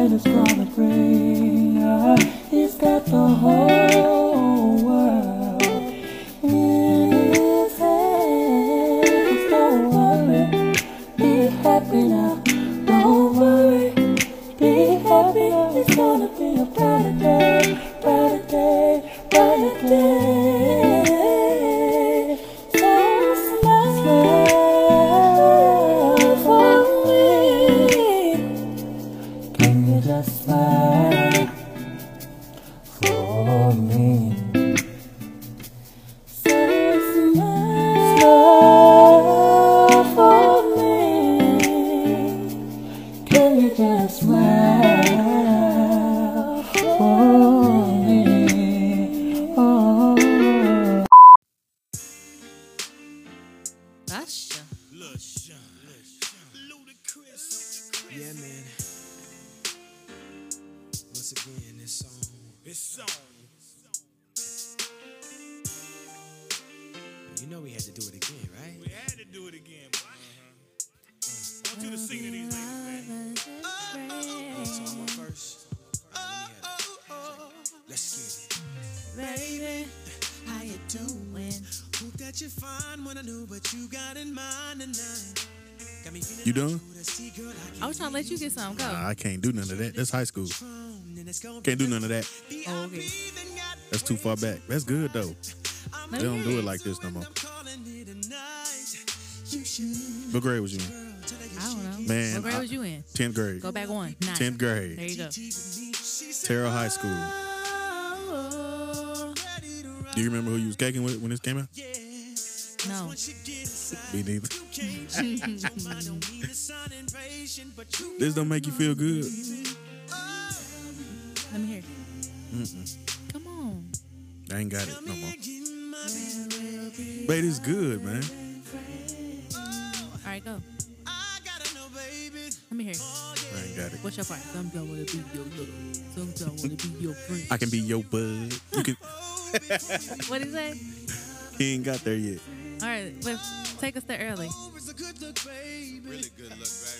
night is gonna bring. Uh, he's got the whole That's high school. and it's gonna Can't do none of that. Oh, okay. That's too far back. That's good though. They don't do it like this no more. calling it a night. You should What grade was you in? I don't know. Man, what grade I- was you in? Tenth grade. Go back one. Nine. Tenth grade. There you go. Terrell High School. Do you remember who you was caking with when this came out? No. Me neither. this don't make you feel good. Let me hear. Come on. I ain't got it no more. Babe, it's good, man. All right, go. Let me hear. I ain't got it. What's your part? Sometimes wanna be your little. Sometimes wanna be your friend. I can be your bud. You can. What did he say? He ain't got there yet. All right, but take us there early. Really good look, baby.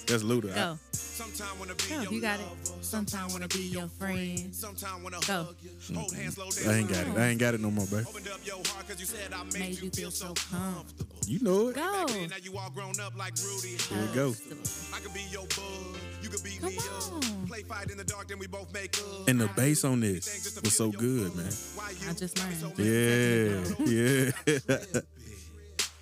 That's Luda. Go. Sometime wanna be Go. your You got it. lover. Sometimes wanna be your friend. Sometime wanna Go. hug you. Hold mm-hmm. hands low I ain't got it. I ain't got it no more, babe. Opened up your heart 'cause you said I made, Made you you feel so comfortable. You know it. Go. Now you all grown up like Rudy. Here we go. I could be your bud. You could be Come me up. on. Play fight in the dark, then we both make up. And the bass on this was so good, man. I just learned. Yeah, yeah.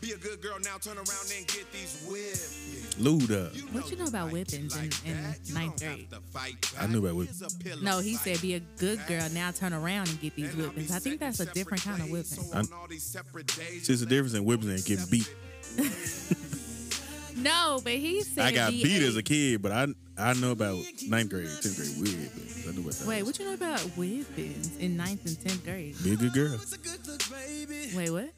Be a good girl now? Turn around and get these whips. Luda. What you know about whippings in, in ninth grade? I knew about whipping. No, he said be a good girl. Now turn around and get these whippings. I think that's a different kind of whipping. I- It's just the difference in whipping and getting beat. No, but he said I got be beat as a kid, but I I know about ninth grade, tenth grade weird. But I know about that. Wait, what you know about whippings in ninth and tenth grade? Be a good girl. Wait, what?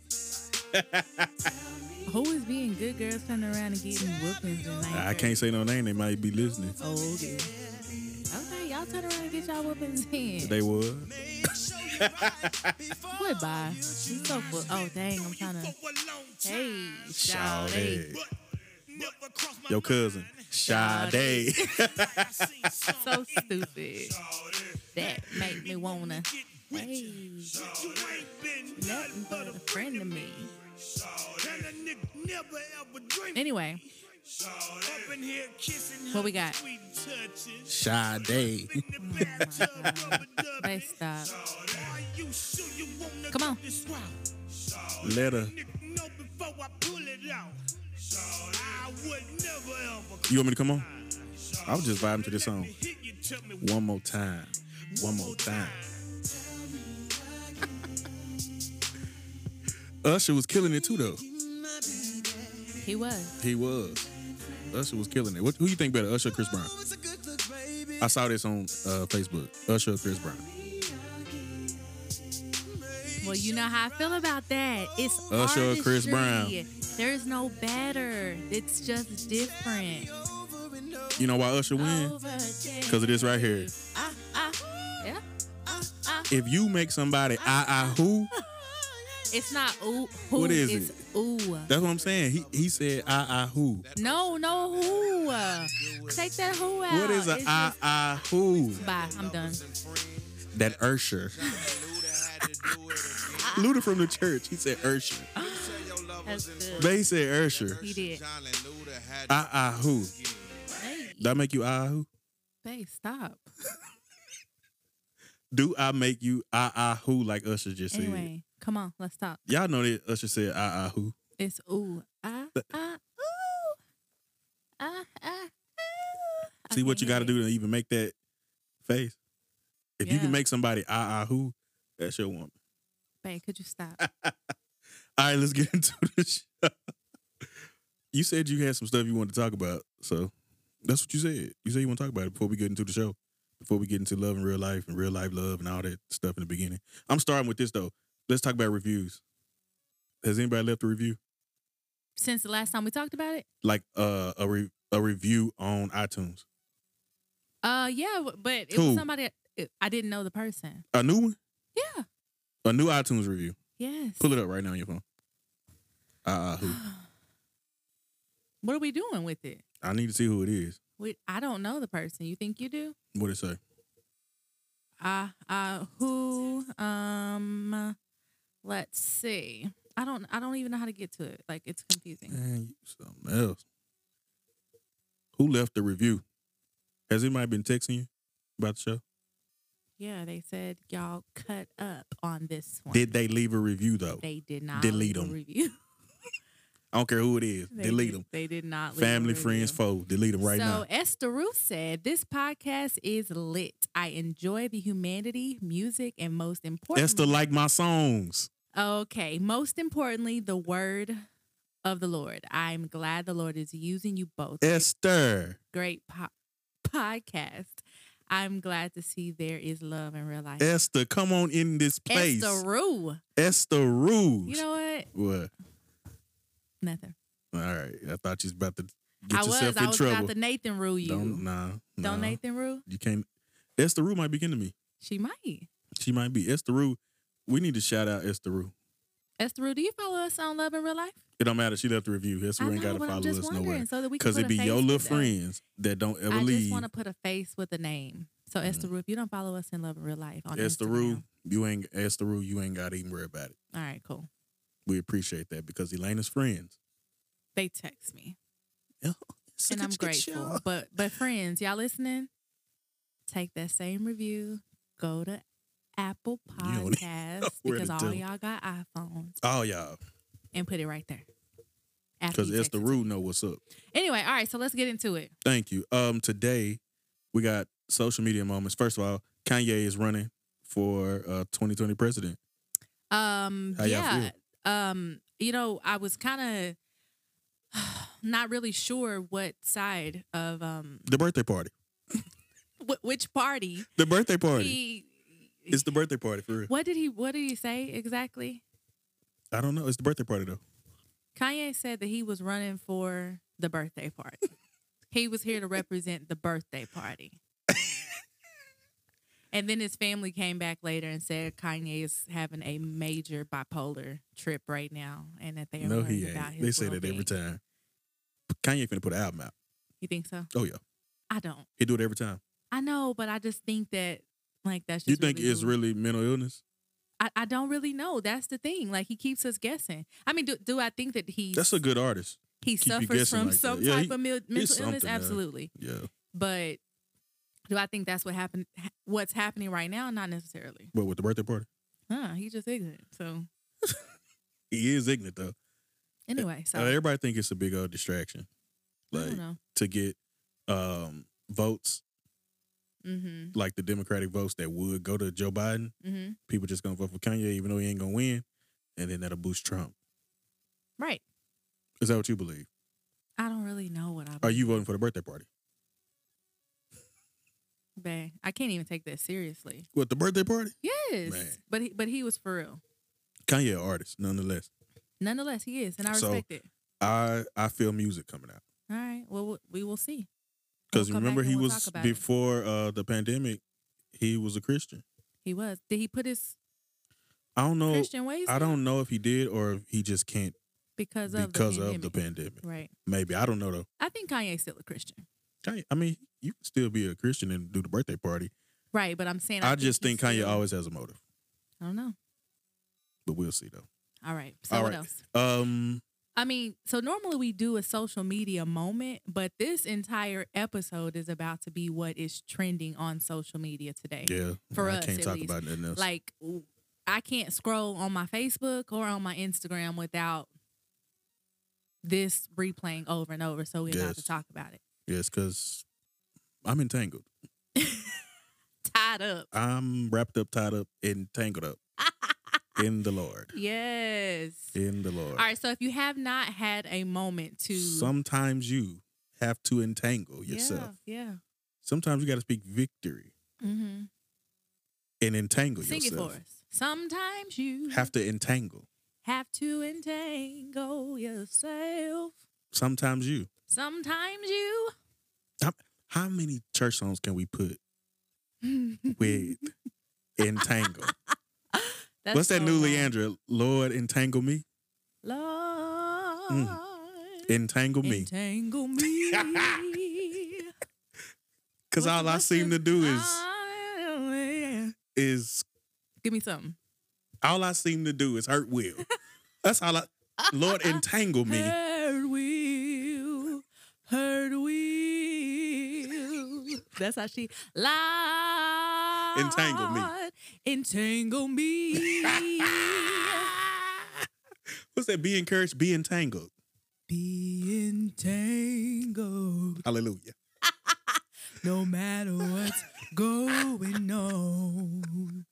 Who is being good girls turning around and getting whoopings in I can't say no name. They might be listening. Oh, okay. Okay, y'all turn around and get y'all whoopings in. They would. What bye? You so full. Oh, dang, I'm trying to. Hey. Sade. Your cousin. Sade. So stupid. That make me wanna. Hey, nothing but a friend to me. Anyway, what we got? Sade. They stop. Come on. Let her. You want me to come on? I was just vibing to this song. One more time. One more time. Usher was killing it too, though. He was. He was. Usher was killing it. What, who you think better, Usher or Chris Brown? I saw this on uh, Facebook. Usher or Chris Brown? Well, you know how I feel about that. It's Usher or Chris. Brown? There's no better. It's just different. You know why Usher win? Because of this right here. Ah, ah, yeah. If you make somebody ah ah who, It's not ooh. Who What is it's it? ooh. That's what I'm saying. He he said I I who. No, no who. Take that who out. What is a It's I I who? Bye. I'm done. That Ursher. Luda from the church. He said Ursher. But he said Ursher. He did. I I who. Hey, That make you I who? babe, stop. Do I make you I I who like Usher just said? Come on, let's talk. Y'all know that Usher said I I who. It's ooh, ah, ah, ooh, ah, ah, ooh. See what you got to do to even make that face. If you can make somebody I I who, that's your woman. Babe, could you stop? All right, let's get into the show. You said you had some stuff you wanted to talk about, so that's what you said. You said you want to talk about it before we get into the show, before we get into love in real life and real life love and all that stuff in the beginning. I'm starting with this though. Let's talk about reviews. Has anybody left a review? Since the last time we talked about it? Like uh, a re- a review on iTunes? Uh, yeah, but it Who? was somebody I didn't know the person. A new one? Yeah. A new iTunes review. Yes. Pull it up right now on your phone. Uh, uh who? What are we doing with it? I need to see who it is. We, I don't know the person. You think you do? What did it say? Uh, uh, who? Um, let's see. I don't. I don't even know how to get to it. Like it's confusing. Man, you something else. Who left the review? Has anybody been texting you about the show? Yeah, they said y'all cut up on this one. Did they leave a review though? they did not delete them. review? I don't care who it is. They delete did- them. They did not. leave Family, friends, foe. Delete them right so now. Esther Ruth said, "This podcast is lit. I enjoy the humanity, music, and most importantly, Esther like my songs. Okay, most importantly, the word of the Lord. I'm glad the Lord is using you both. Esther. Great po- podcast. I'm glad to see there is love in real life. Esther, come on in this place. Esther Rue. Esther Rouge. You know what? what? Nothing. All right. I thought you was about to get I was. yourself I in was trouble. about to Nathan rule you. Don't nah. Don't nah. Nathan rule? You can't. Esther Rue might be getting to me. She might. She might be. Esther Rue. We need to shout out Esther Rue. Esther Rue, do you follow us on Love in Real Life? It don't matter. She left a review. Esther I ain't got to follow us nowhere. so that we can Because put it be your little friends that don't ever I leave. I just want to put a face with a name. So mm-hmm. Esther Rue, if you don't follow us in Love in Real Life on Esther. Rue, you ain't Esther Rue, you ain't got to even worry about it. All right, cool. We appreciate that because Elena's friends. They text me. Oh, and I'm grateful. But but friends, y'all listening? Take that same review. Go to Apple Podcasts because all do. y'all got iPhones Oh y'all, and put it right there. Because you text Esther it. Rue know what's up. Anyway, all right, so let's get into it. Thank you. Um, today we got social media moments. First of all, Kanye is running for uh 2020 president. Um, How yeah. Um, you know, I was kind of not really sure what side of um The birthday party. which party The birthday party. he. it's the birthday party for real. What did he? What did he say exactly? I don't know. It's the birthday party though. Kanye said that he was running for the birthday party. he was here to represent the birthday party. And then his family came back later and said Kanye is having a major bipolar trip right now, and that they are No, he about ain't. They say that every time. Kanye finna put an album out. You think so? Oh yeah, I don't. he do it every time. I know, but I just think that like that's You think really it's really mental illness? I, I don't really know. That's the thing. Like he keeps us guessing. I mean, do, do I think that he That's a good artist. he keep suffers from like that. some Yeah, type he- of mental illness? Absolutely. Yeah. But do I think that's what happened? What's happening right now? Not necessarily. But with the birthday party, Huh? He's just ignorant. So he is ignorant though. anyway, so Uh, everybody think it's a big old distraction, I like don't know. to get um votes, Mm-hmm. like the Democratic votes that would go to Joe Biden. Mm-hmm. People just gonna vote for Kanye even though he ain't gonna win, and then that'll boost Trump. Right. Is that what you believe? I don't really know what I. Are you voting for the birthday party? Bae, I can't even take that seriously. What the birthday party? Yes, Man. but he, but he was for real. Kanye, an artist, nonetheless. Nonetheless, he is, and I So- respect it. I I feel music coming out All right. Well, we- we will see. because We'll remember he we'll was talk about it. before uh the pandemic. He was a Christian. He was. Did he put his I don't know. Christian ways? I don't know if he did or if he just can't because of because the of the pandemic. pandemic. Right. Maybe I don't know though. I think Kanye's still a Christian. Kanye, I mean, you can still be a Christian and do the birthday party. Right, but I'm saying I, just he's think Kanye always has a motive, I don't know. but we'll see though. All right. So All what right. else? Um, I mean, so normally we do a social media moment, but this entire episode is about to be what is trending on social media today. yeah, For I us, can't at talk least. about nothing else. Like I can't scroll on my Facebook or on my Instagram without this replaying over and over. So we're have to talk about it. Yes, because I'm entangled. Tied up. I'm wrapped up, tied up, and tangled up in the Lord. Yes. In the Lord. All right. So if you have not had a moment to Sometimes you have to entangle yourself. Yeah. Sometimes you got to speak victory. Mm-hmm. and entangle Sing it yourself. for us. Sometimes you Have to entangle. have to entangle yourself. Sometimes you. Sometimes you. How many church songs can we put with entangle? That's What's that new wrong. Leandra? Lord, entangle me. Lord, Entangle me. entangle me. Because all I seem to do is Ah, is Give me something. all I seem to do is hurt Will. That's all I Lord entangle me. That's how she Lord, Entangle me. entangle me. What's that? Be encouraged, be entangled. Be entangled, Hallelujah. no matter what's going on.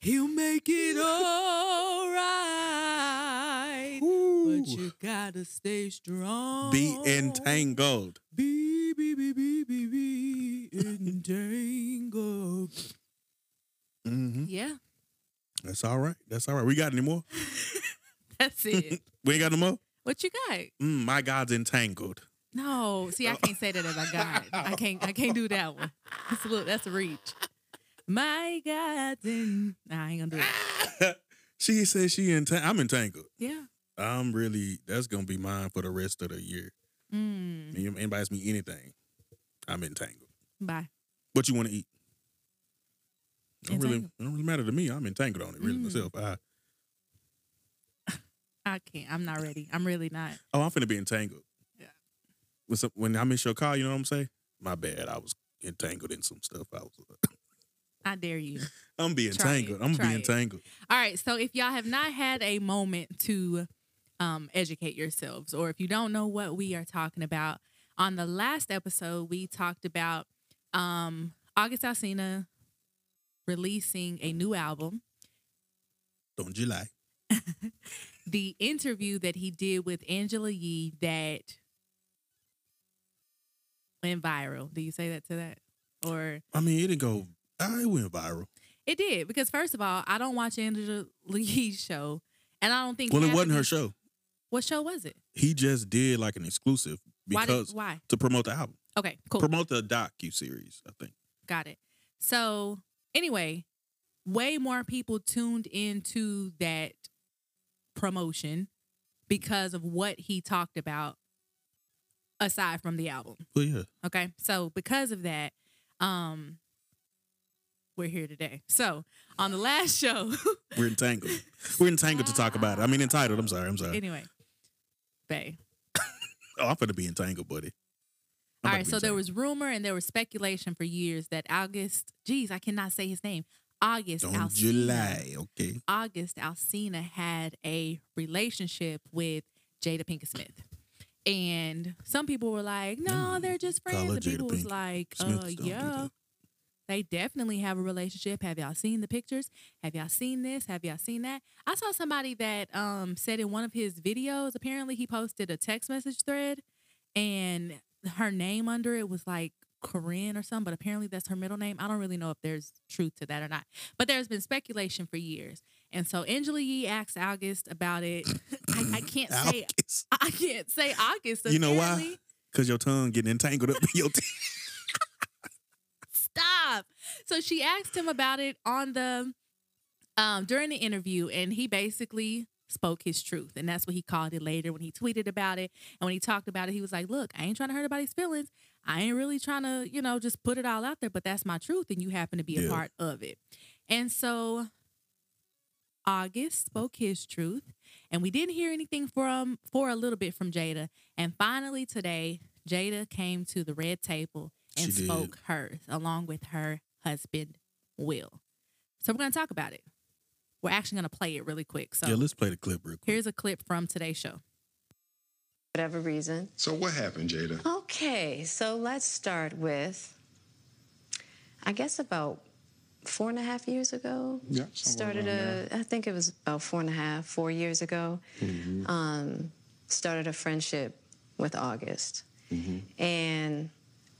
He'll make it all right. Ooh. But you gotta stay strong. Be entangled. Be, be, be, be, be, be entangled. hmm Yeah, That's all right. That's all right. We got any more? that's it. We ain't got no more? what you got? Mm, my God's entangled. No, see, I can't say that if I got. I can't. I can't do that one. That's a little. That's a reach. My God, then nah, I ain't gonna do it. she says she entangled. I'm entangled. Yeah. I'm really, that's to be mine for the rest of the year. Mm, Anybody ask me anything, I'm entangled. bye. What you want to eat? Don't really, it don't really matter to me. I'm entangled on it, really Mm. myself. I, I can't. I'm not ready. I'm really not. oh, I'm finna be entangled. Yeah. Some, when I miss your car, you know what I'm saying? My bad. I was entangled in some stuff. I was. I dare you. I'm being Try it. entangled. I'm Try being it. entangled. All right. So if y'all have not had a moment to um, educate yourselves, or if you don't know what we are talking about, on the last episode, we talked about um, August Alsina releasing a new album, Don't you lie? the interview that he did with Angela Yee that went viral. Do you say that to that? Or I mean, it didn't go. I it went viral. it did because first of all, I don't watch Angela Yee's show, and I don't think Well, it wasn't her show. What show was it? He just did like an exclusive Why? because Did, why? to promote the album, Okay, cool. promote the docu series. I think. Got it. So anyway, way more people tuned into that promotion because of what he talked about aside from the album. Well, yeah. Okay. So because of that, um we're here today. So on the last show, We're entangled. We're entangled to talk about it. I mean, entitled. I'm sorry. I'm sorry. anyway, Bay. Oh, I'm gonna be entangled, buddy. I'm All right, so there was rumor and there was speculation for years that August, geez, I cannot say his name. August Alsina. lie, okay? August Alsina had a relationship with Jada Pinkett Smith. And some people were like, no, Mm, they're just friends. And people Jada was Pinkett like, uh, yeah. They definitely have a relationship. Have y'all seen the pictures? Have y'all seen this? Have y'all seen that? I saw somebody that um said in one of his videos, apparently he posted a text message thread and her name under it was like Corinne or something, but apparently that's her middle name. I don't really know if there's truth to that or not. But there's been speculation for years. And so Angela Yee asked August about it. I, I can't say August. I can't say August. You know why? Cause your tongue getting entangled up in your teeth. Stop. So she asked him about it on the um during the interview, and he basically spoke his truth. And that's what he called it later when he tweeted about it. And when he talked about it, he was like, Look, I ain't trying to hurt anybody's feelings. I ain't really trying to, you know, just put it all out there, but that's my truth. And you happen to be a Yeah. part of it. And so August spoke his truth. And we didn't hear anything from for a little bit from Jada. And finally today, Jada came to the red table and She did. spoke hers along with her husband, Will. So we're gonna talk about it. We're actually gonna play it really quick. So yeah, let's play the clip real quick. here's a clip from today's show. whatever reason. So what happened, Jada? Okay, so let's start with, I guess about four and a half years ago. Yeah, somewhere Started around a, I think it was about four and a half, four years ago. Mm-hmm. Um, started a friendship with August, Mm-hmm. and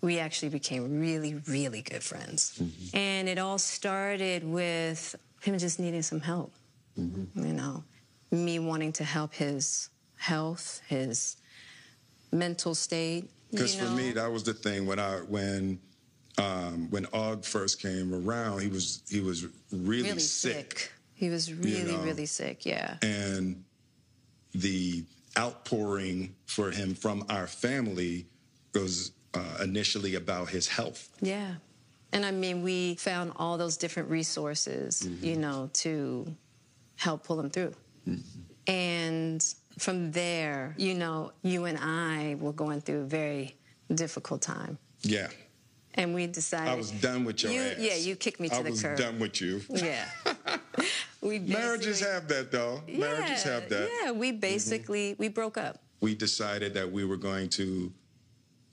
we actually became really, really good friends. Mm-hmm. And it all started with him just needing some help. Mm-hmm. You know, me wanting to help his health, his mental state. Because you for me, that was the thing when I when um, when Aug first came around, he was he was really, really sick. He was really, know. really sick. Yeah. and the outpouring for him from our family was uh, initially about his health. Yeah. And I mean, we found all those different resources, Mm-hmm. you know, to help pull him through. And from there, you know, you and I were going through a very difficult time. Yeah, And we decided. I was done with your you, ass. Yeah, you kicked me to I the was done with you. Yeah. we Marriages have that though. Marriages Yeah, have that. Yeah, we basically we broke up. we decided that we were going to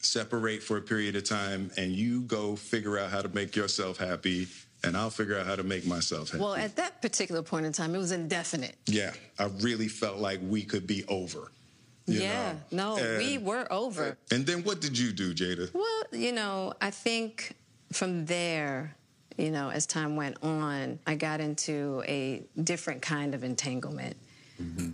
separate for a period of time and you go figure out how to make yourself happy and I'll figure out how to make myself happy. Well, at that particular point in time, it was indefinite. yeah, I really felt like we could be over. you yeah. know? No, we were over. And then what did you do, Jada? Well, you know, I think from there, you know, as time went on, I got into a different kind of entanglement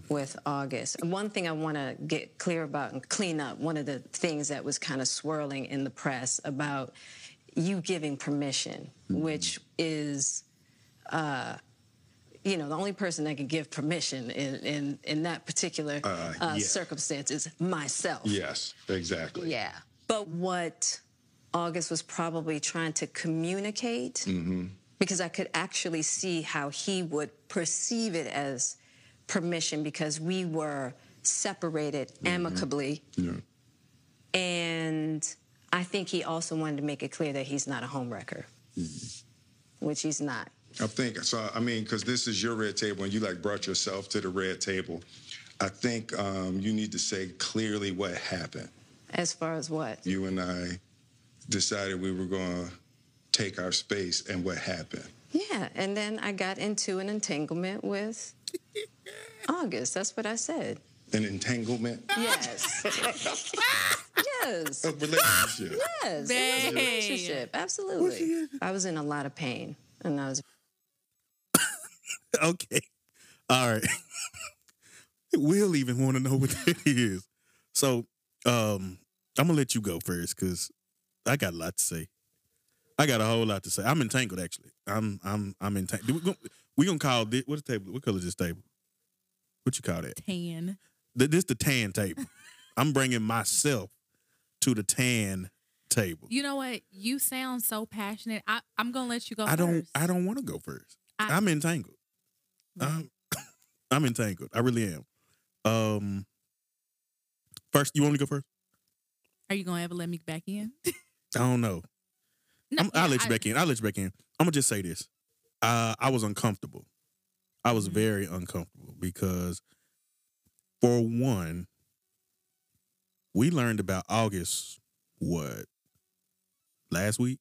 with August. One thing I want to get clear about and clean up, one of the things that was kind of swirling in the press about you giving permission, which is uh, you know, the only person that can give permission in in, in that particular Uh, uh, circumstance is myself. Yes, exactly. Yeah. But what August was probably trying to communicate, because I could actually see how he would perceive it as permission because we were separated amicably. Yeah. And I think he also wanted to make it clear that he's not a homewrecker, which he's not. I think so. I mean, because this is your red table, and you like brought yourself to the red table. I think um, you need to say clearly what happened. As far as what? You and I decided we were going to take our space, and what happened. Yeah, and then I got into an entanglement with August. That's what I said. An entanglement, Yes. yes. a relationship. Yes. It was a relationship. Absolutely. I was in a lot of pain. And I was okay. All right. we'll even want to know what that is. So, um, I'm gonna let you go first because I got a lot to say. I got a whole lot to say. I'm entangled actually. I'm I'm I'm entangled. We gonna, call this what's the table? What color is this table? What you call that? Tan. Th- This the tan table. I'm bringing myself to the tan table. You know what? You sound so passionate. I, I'm gonna let you go I don't. I don't want to go first. I- I'm entangled. I'm, I'm entangled. I really am. Um first you want me to go first? Are you gonna ever let me back in? I don't know. No, I'm, I'll yeah, let you I- back in. I'll let you back in. I'm gonna just say this. Uh, I was uncomfortable. I was Mhm. very uncomfortable because, for one, we learned about August what last week.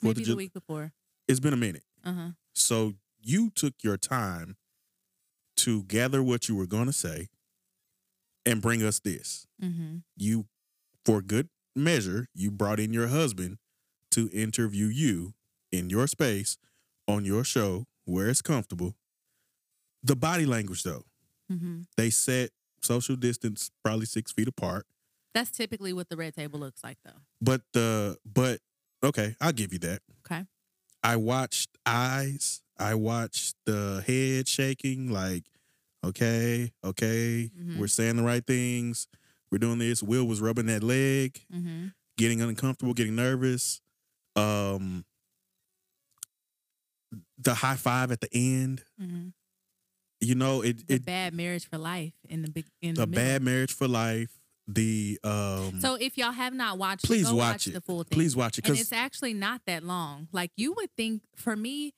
Maybe the Ju- week before. It's been a minute. Uh huh. So you took your time to gather what you were going to say and bring us this. Mm-hmm. You, for good measure, you brought in your husband to interview you in your space on your show where it's comfortable. The body language, though, Mm-hmm. they set social distance probably six feet apart. That's typically what the red table looks like, though. But the but okay, I'll give you that. Okay. I watched eyes. I watched the head shaking. Like, Okay, okay, Mhm. we're saying the right things. We're doing this. Will was rubbing that leg, Mm-hmm. getting uncomfortable, getting nervous. Um, the high five at the end. Mm-hmm. You know, it The it bad marriage for life in the big in the the bad marriage for life. The um, So if y'all have not watched, please it, watch watch it. the full thing. Please watch it and because it's actually not that long. Like you would think, for me,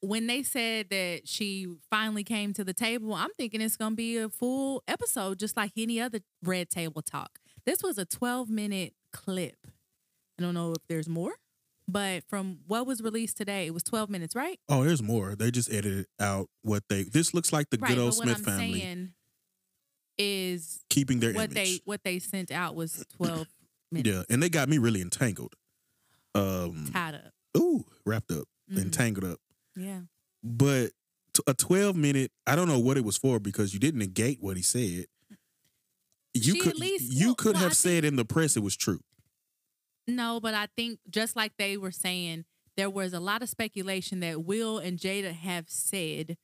when they said that she finally came to the table, I'm thinking it's gonna be a full episode, just like any other Red Table Talk. This was a 12 minute clip. I don't know if there's more, but from what was released today, it was 12 minutes, right? oh, there's more. They just edited out what they. This looks like the right. good old Smith I'm family saying is keeping their what image. they what they sent out was 12 minutes. yeah, and they got me really entangled. Um, Tied up. ooh, wrapped up, Mhm. entangled up. Yeah. but t- a 12 minute i don't know what it was for because you didn't negate what he said you She could at least- you well- could well, have said in the press it was true No, but I think just like they were saying, there was a lot of speculation that Will and Jada have said,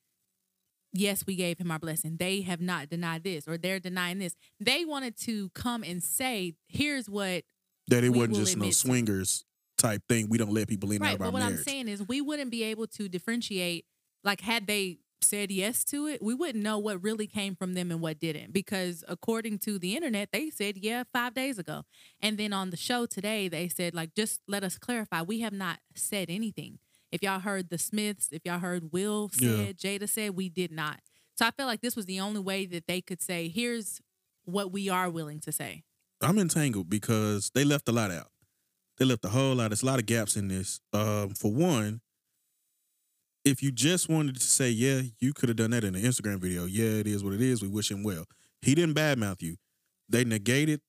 yes, we gave him our blessing. They have not denied this or they're denying this. They wanted to come and say, here's what, that it wasn't just no swingers type thing we don't let people in and out right. of But our what marriage I'm saying is, we wouldn't be able to differentiate, like, had they said yes to it, we wouldn't know what really came from them and what didn't. Because according to the internet, they said, yeah, five days ago. And then on the show today, they said, like, just let us clarify. We have not said anything. If y'all heard the Smiths, if y'all heard Will Yeah. said, Jada said, we did not. So I felt like this was the only way that they could say, here's what we are willing to say. i'm entangled because they left a lot out they left a whole lot there's a lot of gaps in this um for one if you just wanted to say yeah you could have done that in an instagram video yeah it is what it is we wish him well he didn't badmouth you they negated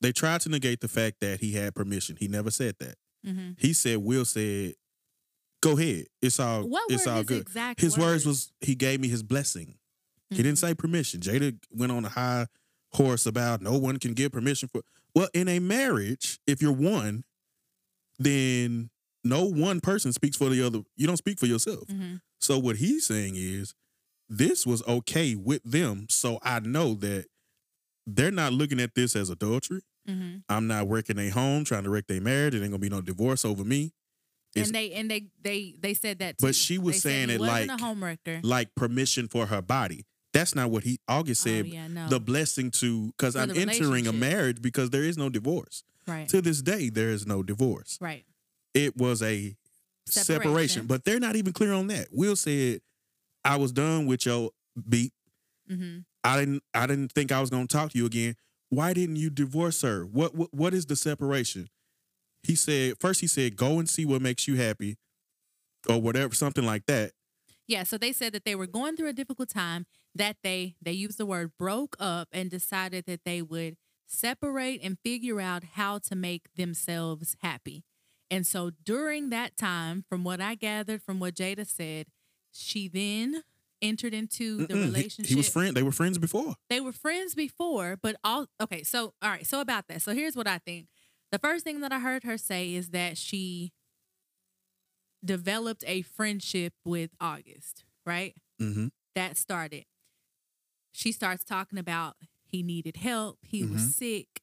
they tried to negate the fact that he had permission he never said that Mm-hmm. He said, Will said, go ahead. It's all What it's all good. his words words? was he gave me his blessing. He didn't Mm-hmm. say permission. Jada went on a high horse about no one can give permission for well, in a marriage, if you're one, then no one person speaks for the other. You don't speak for yourself. Mm-hmm. So what he's saying is this was okay with them. So I know that they're not looking at this as adultery. Mm-hmm. I'm not working a home trying to wreck their marriage. It ain't gonna be no divorce over me. It's- And they and they they they said that. But she was They saying it like- a homewrecker. like permission for her body. That's not what he August Oh, said. yeah, no. The blessing to because I'm entering a marriage because there is no divorce. right. To this day, there is no divorce. right. It was a separation. Separation. but they're not even clear on that. Will said, "I was done with your beat. Mm-hmm. I didn't. I didn't think I was going to talk to you again. Why didn't you divorce her? What, what What is the separation?" He said. First, he said, "Go and see what makes you happy." Or whatever, something like that. Yeah. So they said that they were going through a difficult time. That they they used the word broke up and decided that they would separate and figure out how to make themselves happy. And so during that time, from what I gathered from what Jada said, she then entered into the Mm-mm. He- relationship. He, was friend. They were friends before. they were friends before, but all okay. So, all right. So about that. So here's what I think. The first thing that I heard her say is that she developed a friendship with August. Right. Mm-hmm. That started. She starts talking about he needed help. He Mhm. was sick,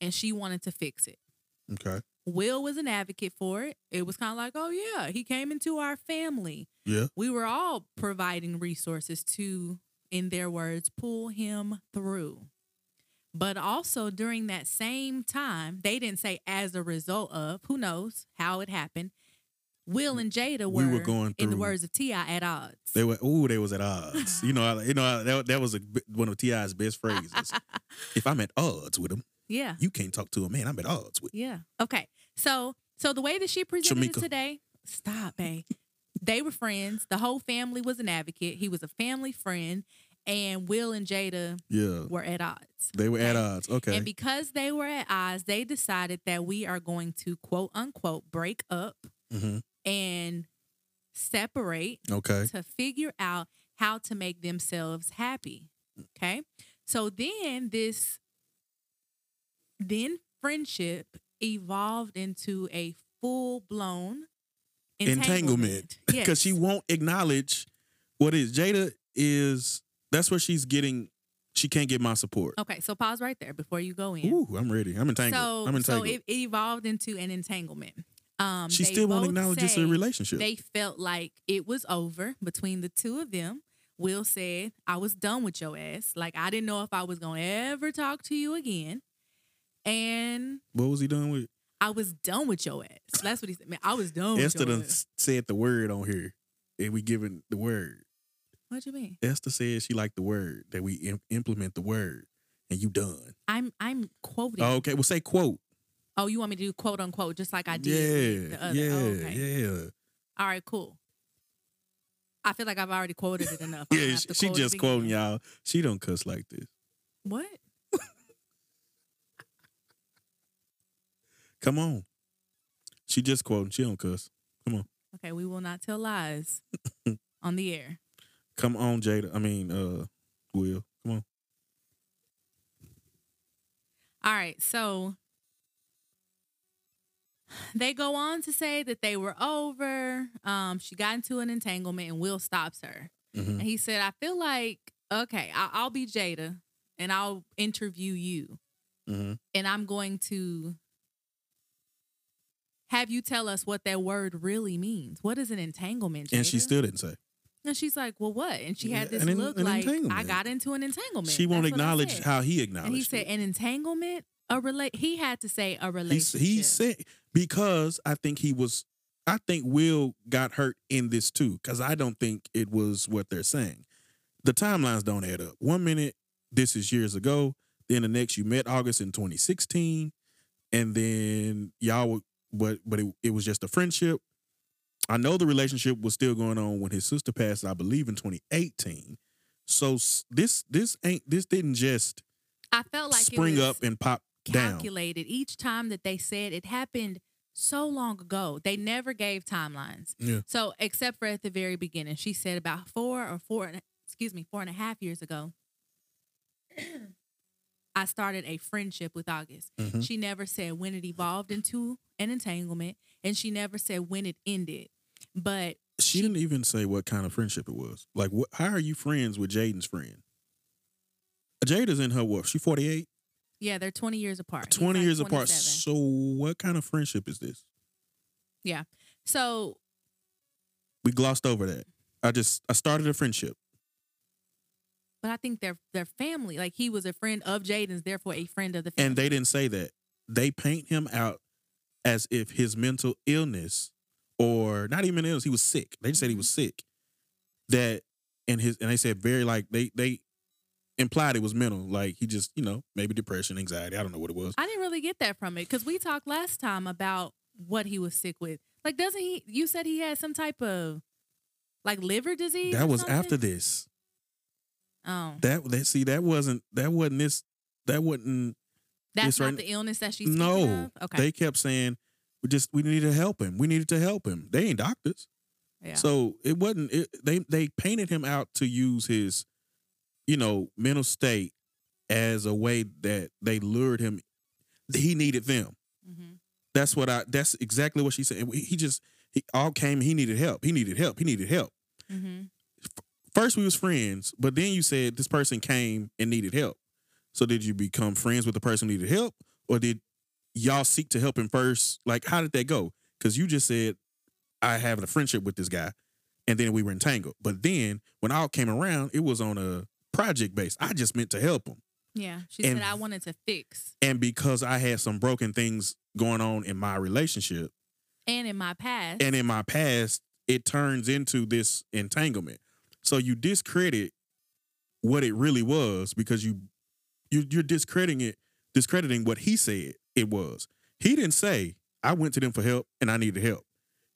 and she wanted to fix it. Okay. Will was an advocate for it. It was kind of like, oh yeah, he came into our family Yeah. we were all providing resources to, in their words, pull him through. But also during that same time, they didn't say as a result of, who knows how it happened. Will and Jada We were, were going in the words of T.I., at odds. They were. Ooh, they was at odds. you know. I- You know. I- That, that was a, one of T.I.'s best phrases. if I'm at odds with him, yeah. you can't talk to a man. I'm at odds with. Yeah. Okay. So so the way that she presented it today, stop, babe. they were friends. The whole family was an advocate. He was a family friend. And Will and Jada Yeah. were at odds. They were at odds. Okay. And because they were at odds, they decided that we are going to quote unquote break up hmm and separate Okay. to figure out how to make themselves happy. Okay. So then this then friendship evolved into a full blown Entanglement. entanglement. Because she won't acknowledge what is. Jada is That's where she's getting. She can't get my support. Okay, so pause right there before you go in. Ooh, I'm ready. I'm entangled. So, I'm so entangled. it, it evolved into an entanglement. Um, she still won't acknowledge it's a relationship. They felt like it was over between the two of them. Will said, "I was done with your ass. Like I didn't know if I was gonna ever talk to you again." And what was he doing with? I was done with your ass. That's what he said. Man, I was done with Esther your done ass. said the word on here, and we giving the word. What do you mean? Esther said she liked the word that we im- implement the word, and you done. I'm I'm quoting. Oh, okay, well say quote. Oh, you want me to do quote unquote just like I did Yeah, the other? yeah, Oh, okay. yeah, All right, cool. I feel like I've already quoted it enough. Yeah. She, she just quoting y'all. She don't cuss like this. What? Come on. She just quoting. She don't cuss. Come on. Okay, we will not tell lies on the air. Come on, Jada. I mean, uh, Will. Come on. All right, so they go on to say that they were over. Um, she got into an entanglement, and Will stops her. Mhm. And he said, "I feel like okay, I- I'll be Jada, and I'll interview you, Mhm. and I'm going to." Have you tell us what that word really means? What is an entanglement? And she Jada? still didn't say. And she's like, "Well, what?" And she had this an look an like, "I got into an entanglement." She won't That's acknowledge how he acknowledged. And he said. "An entanglement, a relate." He had to say a He, relationship. he said because I think he was. I think Will got hurt in this too because I don't think it was what they're saying. The timelines don't add up. One minute this is years ago, then the next you met August in 2016, and then y'all were, but but it, it was just a friendship. I know the relationship was still going on when his sister passed, I believe in 2018. So this this ain't this didn't just I felt like spring it up and pop down. calculated each time that they said it happened so long ago. They never gave timelines. Yeah. So except for at the very beginning, she said about four or four, and- excuse me, four and a half years ago. I started a friendship with August. Mhm. She never said when it evolved into an entanglement, and she never said when it ended. But She didn't even say what kind of friendship it was. Like, what? How are you friends with Jaden's friend? Jada's in her what? She forty eight. yeah, they're 20 years apart. Twenty like years apart. So, what kind of friendship is this? Yeah. So We glossed over that. I just I started a friendship, But I think they're they're family. Like he was a friend of Jaden's, therefore a friend of the family. and they didn't say that. They paint him out as if his mental illness, or not even illness, he was sick. They just said he was Mm-hmm. sick. That and his and they said very like they they implied it was mental, like he just you know maybe depression, anxiety. I don't know what it was. I didn't really get that from it because we talked last time about what he was sick with. Like, doesn't he? You said he had some type of like liver disease. That was after this. Oh, That that see that wasn't that wasn't this that wasn't that's this not right- the illness that she's no. of? Okay, They kept saying we just we needed to help him. We needed to help him. They ain't doctors. yeah. So it wasn't it, they they painted him out to use his you know mental state as a way that they lured him he needed them. Mhm. That's what I that's exactly what she said. He just he all came he needed help. He needed help. He needed help. Mhm. First we was friends, but then you said this person came and needed help. So did you become friends with the person who needed help or did y'all seek to help him first? Like how did that go? Cuz you just said I have a friendship with this guy and then we were entangled. But then when I came around, it was on a project base. I just meant to help him. yeah. She and- said I wanted to fix, And because I had some broken things going on in my relationship and in my past, and in my past, it turns into this entanglement. So you discredit what it really was because you you you're discrediting it, discrediting what he said it was. He didn't say I went to them for help and I needed help.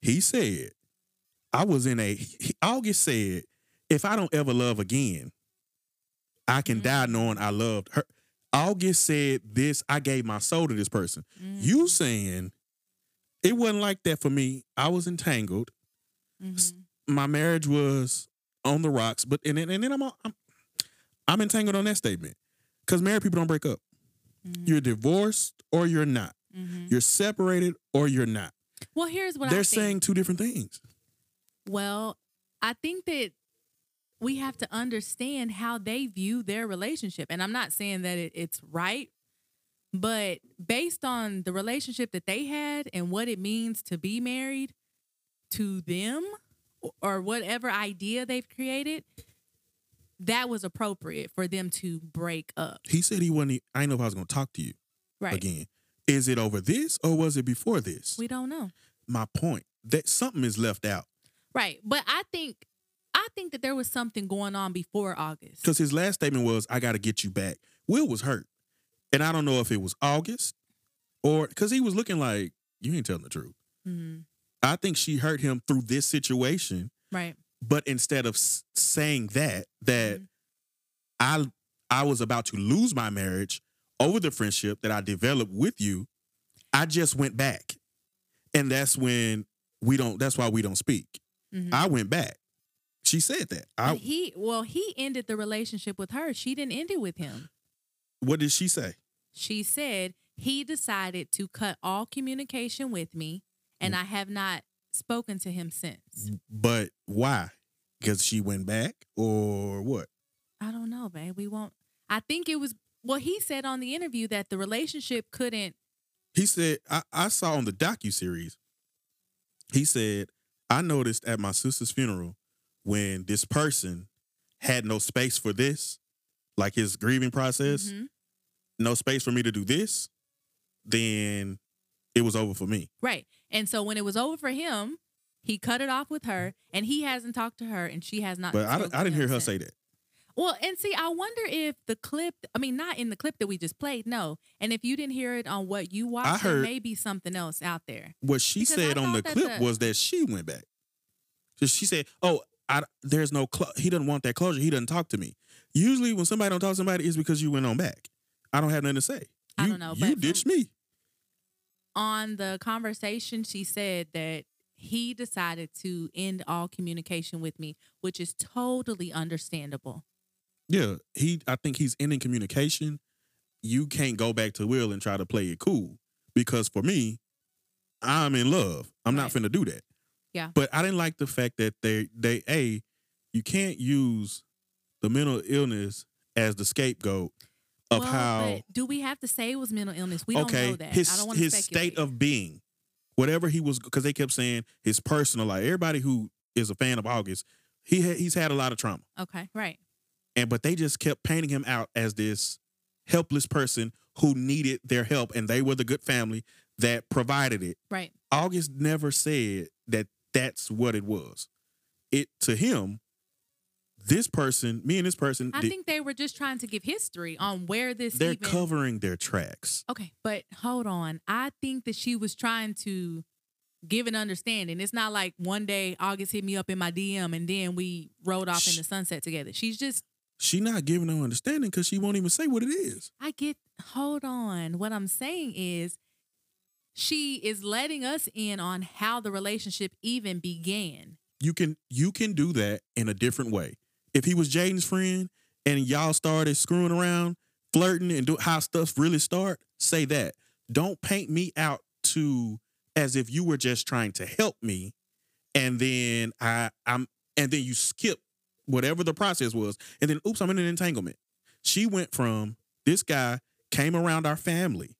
He said I was in a he- August said if I don't ever love again, I can die knowing I loved her. August said this, I gave my soul to this person. Mm-hmm. You saying it wasn't like that for me. I was entangled. Mhm. My marriage was on the rocks, but and then, and then I'm, I'm I'm entangled on that statement because married people don't break up. Mhm. You're divorced or you're not. Mhm. You're separated or you're not. Well, here's what They're I think. saying two different things. Well, I think that we have to understand how they view their relationship. And I'm not saying that it, it's right, but based on the relationship that they had and what it means to be married to them or whatever idea they've created, that was appropriate for them to break up. He said he wasn't. I didn't know if I was going to talk to you Right. again. Is it over this or was it before this? We don't know. My point that something is left out Right. But I think I think that there was something going on before August. because his last statement was, "I got to get you back." Will was hurt, and I don't know if it was August or because he was looking like you ain't telling the truth. Mhm. I think she hurt him through this situation, Right. but instead of saying that that Mhm. I I was about to lose my marriage over the friendship that I developed with you, I just went back. And that's when we don't that's why we don't speak. Mhm. I went back. She said that. I he well, he ended the relationship with her. She didn't end it with him. what did she say? She said he decided to cut all communication with me and Mm. I have not spoken to him since. But why? Because she went back or what? I don't know, babe. We won't I think it was well, he said on the interview that the relationship couldn't He said, I, I saw on the docu series, he said, I noticed at my sister's funeral when this person had no space for this, like his grieving process, Mhm. no space for me to do this, then it was over for me. Right. And so when it was over for him, he cut it off with her and he hasn't talked to her and she has not But I, I didn't hear her say that. Well, and see, I wonder if the clip, I mean, not in the clip that we just played, no. And if you didn't hear it on what you watched, there heard- may be something else out there. What she Because said on the clip the- was that she went back. So she said, "Oh, I, there's no clo- he doesn't want that closure. He doesn't talk to me. Usually, when somebody don't talk to somebody, it's because you went on back. I don't have nothing to say. I You- don't know, You but from- ditched me. On the conversation, she said that he decided to end all communication with me, which is totally understandable. Yeah, he. I think he's ending communication. You can't go back to Will and try to play it cool because for me, I'm in love. I'm not finna do that. Yeah. But I didn't like the fact that they they a you can't use the mental illness as the scapegoat of well, how do we have to say it was mental illness? We don't know that. his I don't want to his speculate. state of being, whatever he was, because they kept saying his personal life. Everybody who is a fan of August, he ha- he's had a lot of trauma, Okay, right. and but they just kept painting him out as this helpless person who needed their help, and they were the good family that provided it. Right. August never said that that's what it was. It to him, this person, me and this person, I did- think they were just trying to give history on where this they're even covering their tracks. Okay, but hold on. I think that she was trying to give an understanding. It's not like one day August hit me up in my DM and then we rode off in the sunset together. She's just She not giving no understanding because she won't even say what it is. I get hold on. What I'm saying is she is letting us in on how the relationship even began. you can you can do that in a different way. If he was Jaden's friend and y'all started screwing around, flirting, and do how stuff really start, say that. Don't paint me out to as if you were just trying to help me, and then I I'm and then you skip whatever the process was, and then oops, I'm in an entanglement. She went from this guy came around our family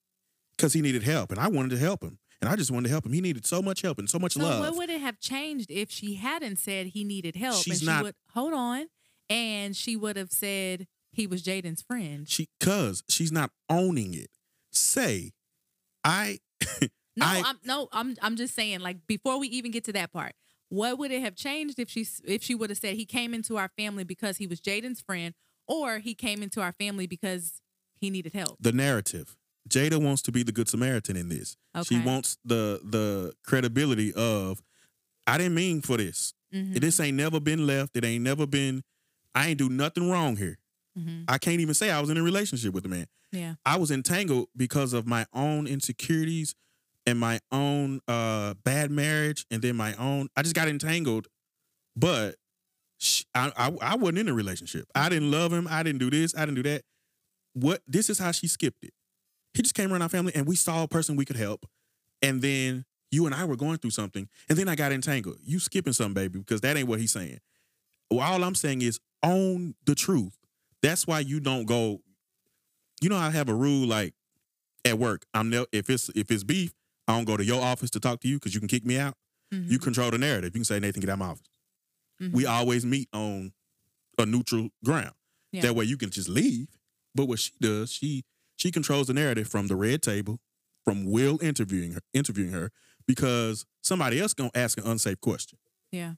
because he needed help, and I wanted to help him. And I just wanted to help him. He needed so much help and so much So love. what would it have changed if she hadn't said he needed help She's and she not- would hold on and she would have said he was Jaden's friend. She cause she's not owning it. Say, I No, I- am no, I'm I'm just saying like before we even get to that part, what would it have changed if she if she would have said he came into our family because he was Jaden's friend or he came into our family because he needed help? the narrative. Jada wants to be the good Samaritan in this. She wants the the credibility of I didn't mean for this. Mhm, This ain't never been left. It ain't never been I ain't do nothing wrong here. mhm. I can't even say I was in a relationship with the man. Yeah. I was entangled because of my own insecurities and my own uh bad marriage and then my own I just got entangled but sh- I, I I wasn't in a relationship. I didn't love him. I didn't do this. I didn't do that. What this is how she skipped it. He just came around our family and we saw a person we could help. And then you and I were going through something. And then I got entangled. You skipping something, baby, because that ain't what he's saying. Well, all I'm saying is own the truth. That's why you don't go. You know, I have a rule like at work. I'm ne- if it's if it's beef, I don't go to your office to talk to you because you can kick me out. Mhm. You control the narrative. You can say Nathan, get out of my office. Mhm. We always meet on a neutral ground. Yeah. That way you can just leave. But what she does, she she controls the narrative from the red table, from Will interviewing her, interviewing her, because somebody else gonna ask an unsafe question. Yeah.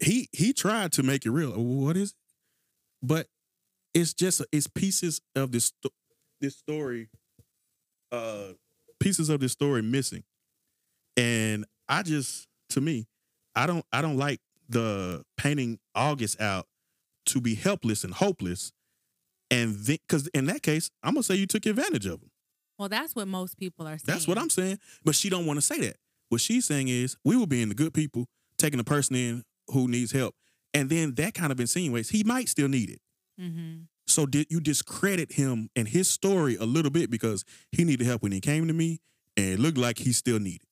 He he tried to make it real. What is it? But it's just it's pieces of this this story, uh, pieces of this story missing, and I just to me, I don't I don't like the painting August out to be helpless and hopeless, and then because in that case, I'm gonna say you took advantage of him. Well, that's what most people are saying. That's what I'm saying. But she don't want to say that. What she's saying is we were being the good people, taking a person in who needs help. And then that kind of insinuates he might still need it. Mm-hmm. So did you discredit him and his story a little bit because he needed help when he came to me and it looked like he still needed.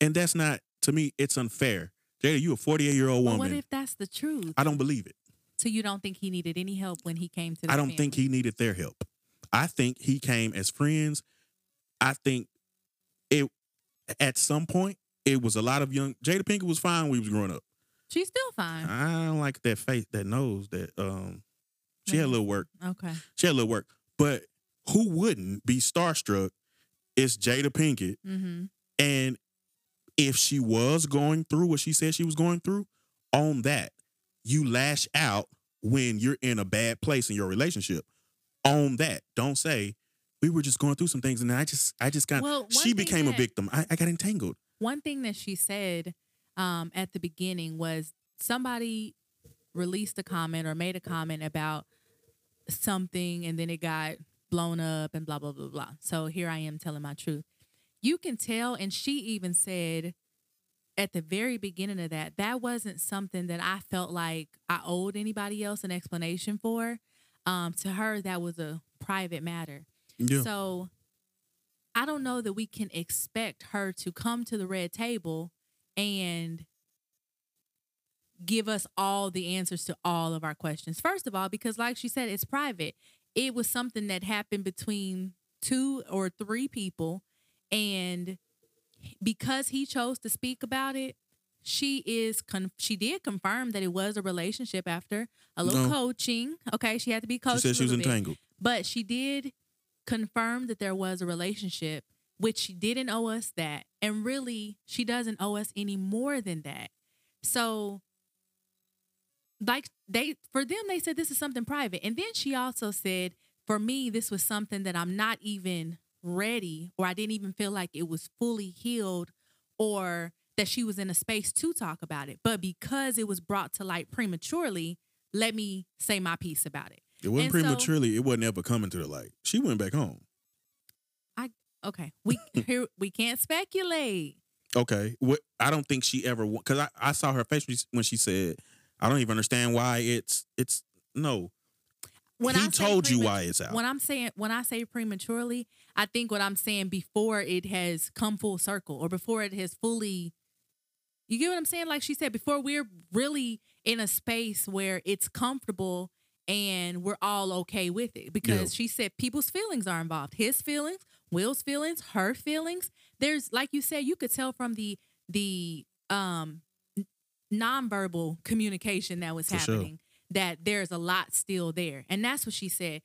And that's not to me, it's unfair. Jada, you a 48 year old But woman. what if that's the truth? I don't believe it. so you don't think he needed any help when he came to the I don't think he needed their help. I think he came as friends. I think it at some point it was a lot of young Jada Pinkett was fine when we was growing up. She's still fine. I don't like that face, that nose, that um she had a little work. Okay. She had a little work. But who wouldn't be starstruck? It's Jada Pinkett. Mm-hmm. And if she was going through what she said she was going through, on that, you lash out when you're in a bad place in your relationship. On that. Don't say, we were just going through some things and I just I just got Well, she became a victim. I, I got entangled. One thing that she said um, at the beginning was somebody released a comment or made a comment about something and then it got blown up and blah blah blah blah. So here I am telling my truth. You can tell, and she even said at the very beginning of that, that wasn't something that I felt like I owed anybody else an explanation for. Um, to her, that was a private matter. Yeah. So I don't know that we can expect her to come to the red table and give us all the answers to all of our questions. First of all, because like she said, it's private. It was something that happened between two or three people. And because he chose to speak about it, she is con- she did confirm that it was a relationship after a little No. coaching. Okay, she had to be coached. she said she was little bit. entangled. But she did confirm that there was a relationship, which she didn't owe us that. And really, she doesn't owe us any more than that. So, like they for them, they said this is something private. And then she also said, for me, this was something that I'm not even ready, or I didn't even feel like it was fully healed, or that she was in a space to talk about it. But because it was brought to light prematurely, let me say my piece about it. It wasn't And so- prematurely, it wasn't ever coming to the light. She went back home. Okay, we here we can't speculate. Okay. What I don't think she ever because I, I saw her face when she- said, I don't even understand why it's it's no. When he I told you why it's out. When I'm saying when I say prematurely, I think what I'm saying before it has come full circle or before it has fully. You get what I'm saying? Like she said, before we're really in a space where it's comfortable and we're all okay with it. Because Yeah. she said people's feelings are involved. His feelings, Will's feelings, her feelings. There's like you said, you could tell from the the um nonverbal communication that was For sure. happening that there's a lot still there. And that's what she said.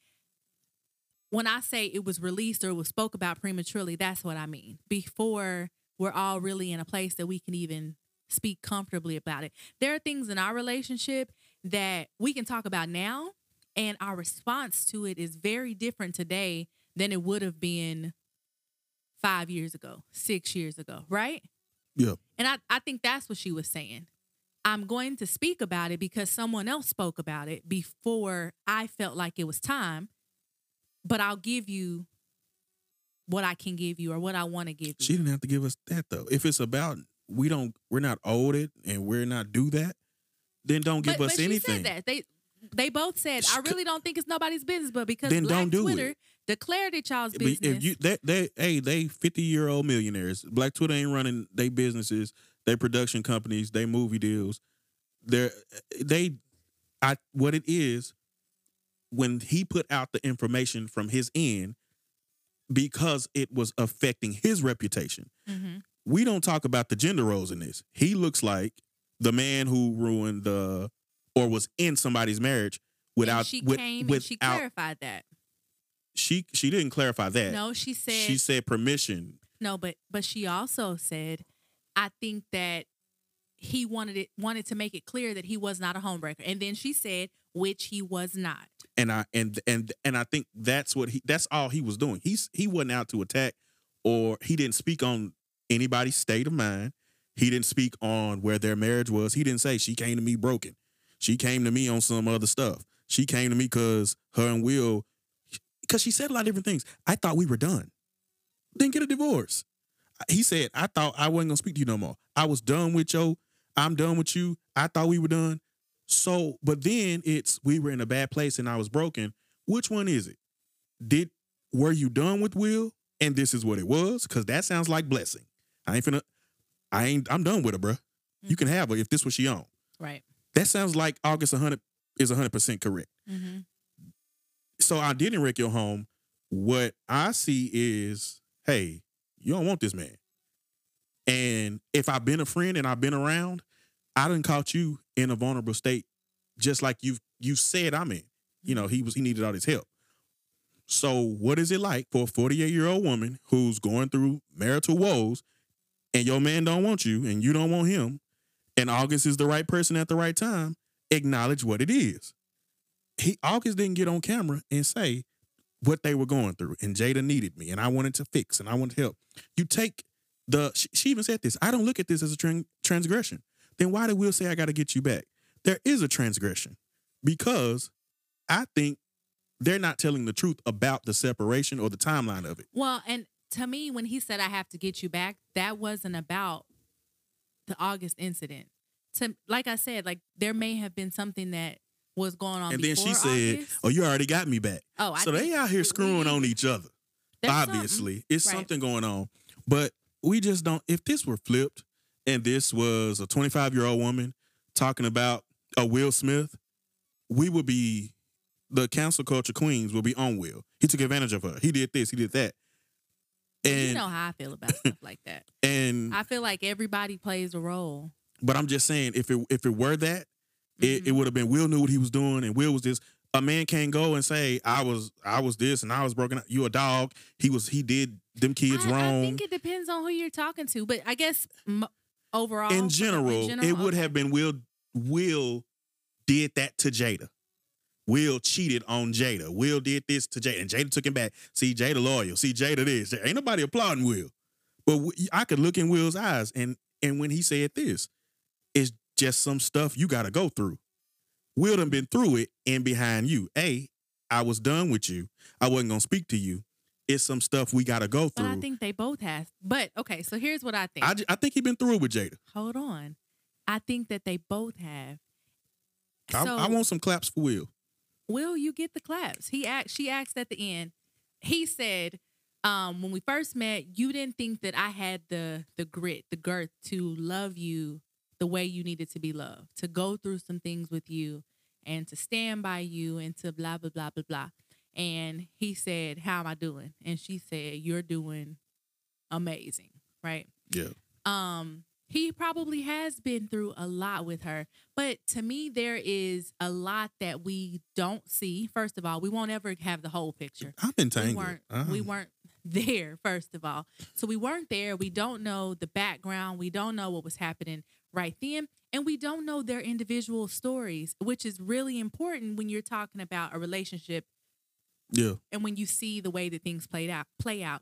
When I say it was released or it was spoke about prematurely, that's what I mean. Before we're all really in a place that we can even speak comfortably about it. There are things in our relationship that we can talk about now, and our response to it is very different today than it would have been five years ago, six years ago, right? Yeah. And I, I think that's what she was saying. I'm going to speak about it because someone else spoke about it before I felt like it was time, but I'll give you what I can give you or what I want to give you. She didn't have to give us that though. If it's about we don't we're not owed it and we're not do that, then don't give but, us but anything. She said that. They they both said, I really don't think it's nobody's business, but because Then Black don't do Twitter it. Declared it y'all's But business. if you that they hey they fifty year old millionaires. Black Twitter ain't running they businesses, they production companies, they movie deals. They're they I what it is when he put out the information from his end because it was affecting his reputation. Mm-hmm. We don't talk about the gender roles in this. He looks like the man who ruined the or was in somebody's marriage without and she with- came without and she clarified that. She she didn't clarify that. No, she said she said permission. no, but but she also said, I think that he wanted it wanted to make it clear that he was not a homebreaker, and then she said, which he was not. and I and and and I think that's what he that's all he was doing. He's he wasn't out to attack or he didn't speak on anybody's state of mind. He didn't speak on where their marriage was. He didn't say she came to me broken. She came to me on some other stuff. She came to me because her and Will because she said a lot of different things. I thought we were done. Didn't get a divorce. He said, I thought I wasn't gonna speak to you no more. I was done with yo. I'm done with you. I thought we were done. So, but then it's we were in a bad place and I was broken. Which one is it? Did were you done with Will and this is what it was? Because that sounds like blessing. I ain't finna. I ain't. I'm done with her, bruh. You can have her if this was she on. Right. That sounds like August 100 is 100 percent correct. Mm-hmm. So I didn't wreck your home. What I see is, hey, you don't want this man. And if I've been a friend and I've been around, I didn't caught you in a vulnerable state, just like you you said I'm in. You know, mm-hmm. he was he needed all this help. So what is it like for a 48 year old woman who's going through marital woes, and your man don't want you and you don't want him, and August is the right person at the right time? Acknowledge what it is. He August didn't get on camera and say what they were going through, and Jada needed me, and I wanted to fix, and I wanted help. You take the she, even said this. I don't look at this as a tran- transgression. Then why did Will say I got to get you back? There is a transgression because I think they're not telling the truth about the separation or the timeline of it. Well, and to me, when he said I have to get you back, that wasn't about the August incident. To like I said, like there may have been something that was going on. and then she said, August. "Oh, you already got me back." "Oh, I so they out here mm-hmm. screwing on each other. there's something. Obviously, it's Right. something going on. But we just don't. If this were flipped, and this was a 25 year old woman talking about a Will Smith, we would be the cancel culture queens would be on Will. He took advantage of her. He did this. He did that. And you know how I feel about stuff like that. and I feel like everybody plays a role. But I'm just saying, if it if it were that, it, it would have been Will knew what he was doing, and Will was this. A man can't go and say I was I was this and I was broken. up. You a dog. He was he did them kids I, wrong. I think it depends on who you're talking to, but I guess m- overall, in general, it would have been Will. Will did that to Jada. Will cheated on Jada. Will did this to Jada, and Jada took him back. See, Jada loyal. See, Jada this. Ain't nobody applauding Will, but I could look in Will's eyes, and and when he said this, just some stuff you got to go through. Will done been through it and behind you. A, I was done with you. I wasn't gonna speak to you. It's some stuff we got to go But through. I think they both have. But okay, so here's what I think. I think he been through it with Jada. Hold on, I think that they both have. I, So I want some claps for Will. will you get the claps? He asked. She asked at the end. He said, um, "When we first met, you didn't think that I had the the grit, the girth to love you the way you needed to be loved, to go through some things with you, and to stand by you, and to blah blah blah blah blah." And he said, "How am I doing?" And she said, "You're doing amazing." Right Yeah. um he probably has been through a lot with her but to me there is a lot that we don't see first of all we won't ever have the whole picture I'm we entangled. weren't Uh-huh. we weren't there first of all so we weren't there we don't know the background we don't know what was happening right then. And we don't know their individual stories which is really important when you're talking about a relationship Yeah. and when you see the way that things played out play out.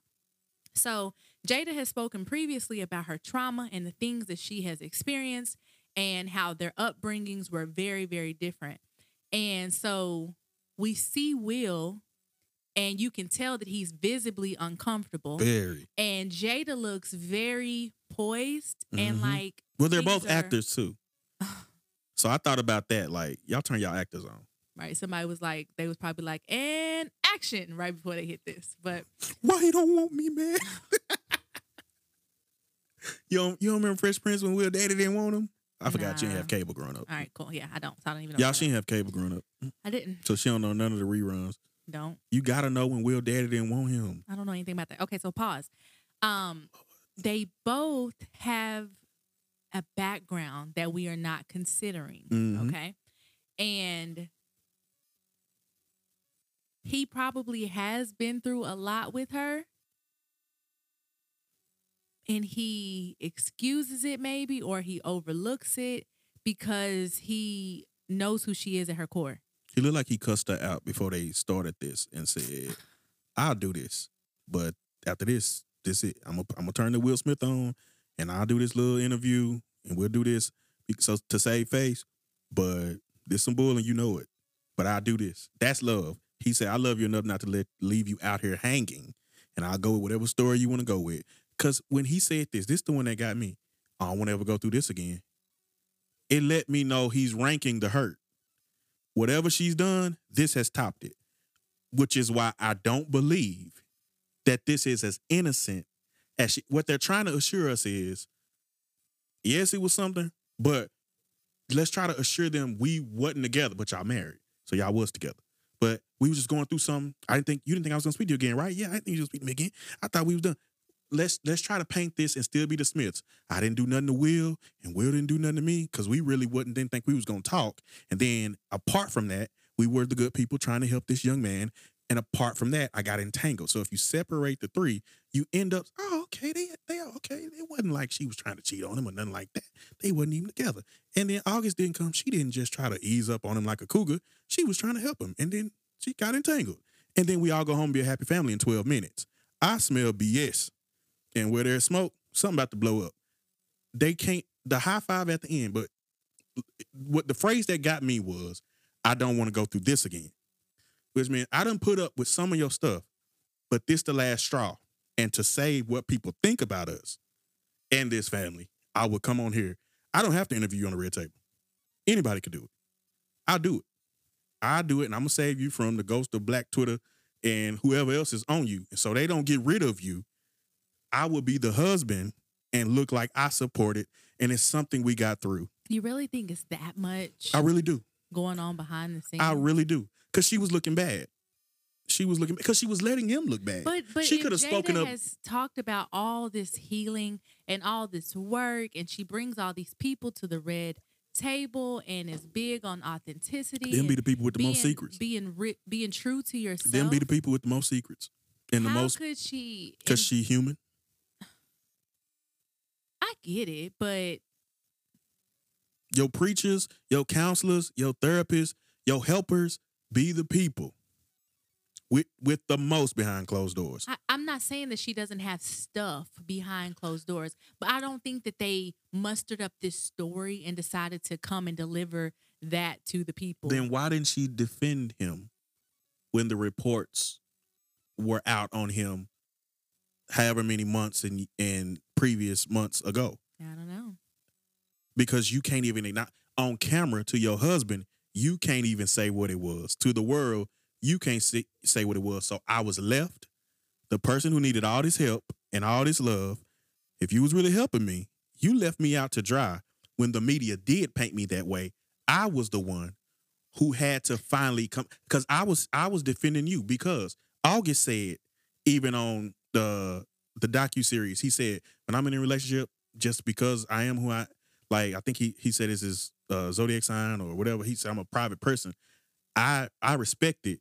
So jada has spoken previously about her trauma and the things that she has experienced and how their upbringings were very very different. And so we see will and you can tell that he's visibly uncomfortable Very. and jada looks very poised and Mhm. like Well, they're both are- actors too. So I thought about that. Like, y'all turn y'all actors on. right somebody was like they was probably like and action right before they hit this but Why you don't want me, man? you don't you don't remember Fresh Prince when Will Daddy didn't want him? I forgot she didn't have cable growing up. All right, cool. Yeah, I don't. So I don't even know. Y'all, she didn't have cable growing up, I didn't. so she don't know none of the reruns. Don't. You gotta know when Will Daddy didn't want him. I don't know anything about that. Okay, so pause. Um, they both have a background that we are not considering. Mhm. Okay, and he probably has been through a lot with her. And he excuses it, maybe, or he overlooks it because he knows who she is at her core. He looked like he cussed her out before they started this and said, "I'll do this, but after this, this it. I'm gonna I'm turn the Will Smith on, and I'll do this little interview, and we'll do this so to save face. But this some bull, and you know it. But I'll do this. That's love. He said, "I love you enough not to let leave you out here hanging, and I'll go with whatever story you want to go with." Because when he said this, this the one that got me. I don't want to ever go through this again. It let me know he's ranking the hurt whatever she's done, this has topped it. Which is why I don't believe that this is as innocent as she, what they're trying to assure us is yes, it was something, but let's try to assure them we wasn't together, but y'all married. So y'all was together. But we was just going through something. I didn't think you didn't think I was gonna speak to you again, right? Yeah, I didn't think you was gonna speak to me again. I thought we was done. Let's let's try to paint this and still be the Smiths. I didn't do nothing to Will, and Will didn't do nothing to me because we really wouldn't didn't think we was gonna talk. And then apart from that, we were the good people trying to help this young man. And apart from that, I got entangled. So if you separate the three, you end up, oh, okay, they they okay. It wasn't like she was trying to cheat on him or nothing like that. They wasn't even together. And then August didn't come. She didn't just try to ease up on him like a cougar. She was trying to help him. And then she got entangled. And then we all go home and be a happy family in 12 minutes. I smell BS. And where there's smoke, something about to blow up. They can't the high five at the end, but what the phrase that got me was, I don't want to go through this again. Which means I done put up with some of your stuff, but this the last straw. And to save what people think about us and this family, I would come on here. I don't have to interview you on the red table. Anybody could do it. I'll do it. I'll do it, and I'm gonna save you from the ghost of Black Twitter and whoever else is on you. And so they don't get rid of you. I will be the husband and look like I support it, and it's something we got through. You really think it's that much I really do. going on behind the scenes? I really do. Cause she was looking bad. She was looking because she was letting him look bad. But but she could have spoken up. has talked about all this healing and all this work, and she brings all these people to the red table and is big on authenticity. Them be the people with the being, most secrets. Being ri- being true to yourself. Them be the people with the most secrets and the most How could she? because she human. Get it, but Your preachers, your counselors, your therapists, your helpers be the people with with the most behind closed doors. I, I'm not saying that she doesn't have stuff behind closed doors, but I don't think that they mustered up this story and decided to come and deliver that to the people. Then why didn't she defend him when the reports were out on him however many months and and previous months ago? I don't know. because you can't even not on camera to your husband you can't even say what it was to the world you can't say, say what it was so i was left the person who needed all this help and all this love if you was really helping me you left me out to dry when the media did paint me that way i was the one who had to finally come because i was i was defending you because august said even on the the docu series he said when i'm in a relationship just because i am who i like i think he he said it's his uh, zodiac sign or whatever. He said i'm a private person. I i respected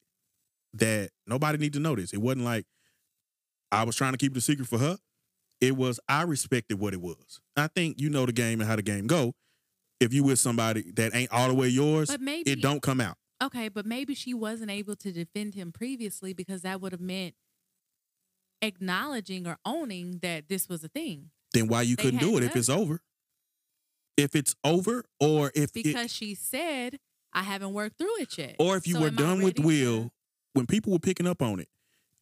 that nobody need to know this. It wasn't like i was trying to keep it a secret for her. It was i respected what it was. I think you know the game and how the game go. If you with somebody that ain't all the way yours But maybe it don't come out. Okay, but maybe she wasn't able to defend him previously because that would have meant acknowledging or owning that this was a thing. then why you They couldn't do it if it's over? If it's over or if it, Because she said, I haven't worked through it yet. or if you So were done with will to- when people were picking up on it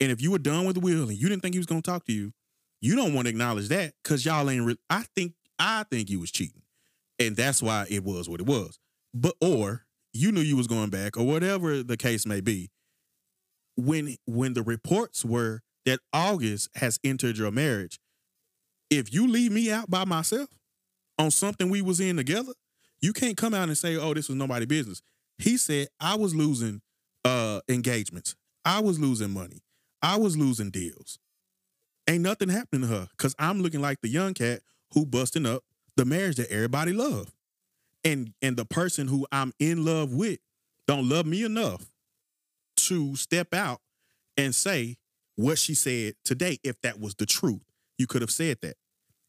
and if you were done with will and you didn't think he was going to talk to you you don't want to acknowledge that because y'all ain't re- i think i think you was cheating and that's why it was what it was. But or you knew you was going back or whatever the case may be. When when the reports were that august has entered your marriage if you leave me out by myself on something we was in together You can't come out and say, "Oh, this was nobody's business." He said, "I was losing uh engagements. I was losing money. I was losing deals. Ain't nothing happening to her because I'm looking like the young cat who busting up the marriage that everybody love, and and the person who I'm in love with don't love me enough to step out and say what she said today. If that was the truth, you could have said that.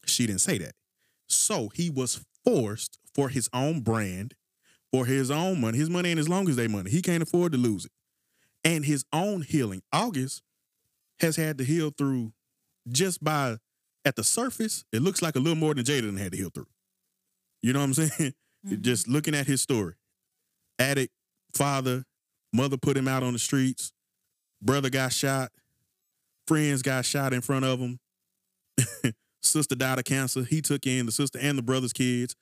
She didn't say that. So he was forced for his own brand, for his own money. His money ain't as long as they money. He can't afford to lose it. And his own healing. August has had to heal through just by at the surface, it looks like a little more than Jaden had to heal through. You know what I'm saying? Mhm. Just looking at his story. Addict, father, mother put him out on the streets, brother got shot, friends got shot in front of him. sister died of cancer. He took in the sister and the brother's kids.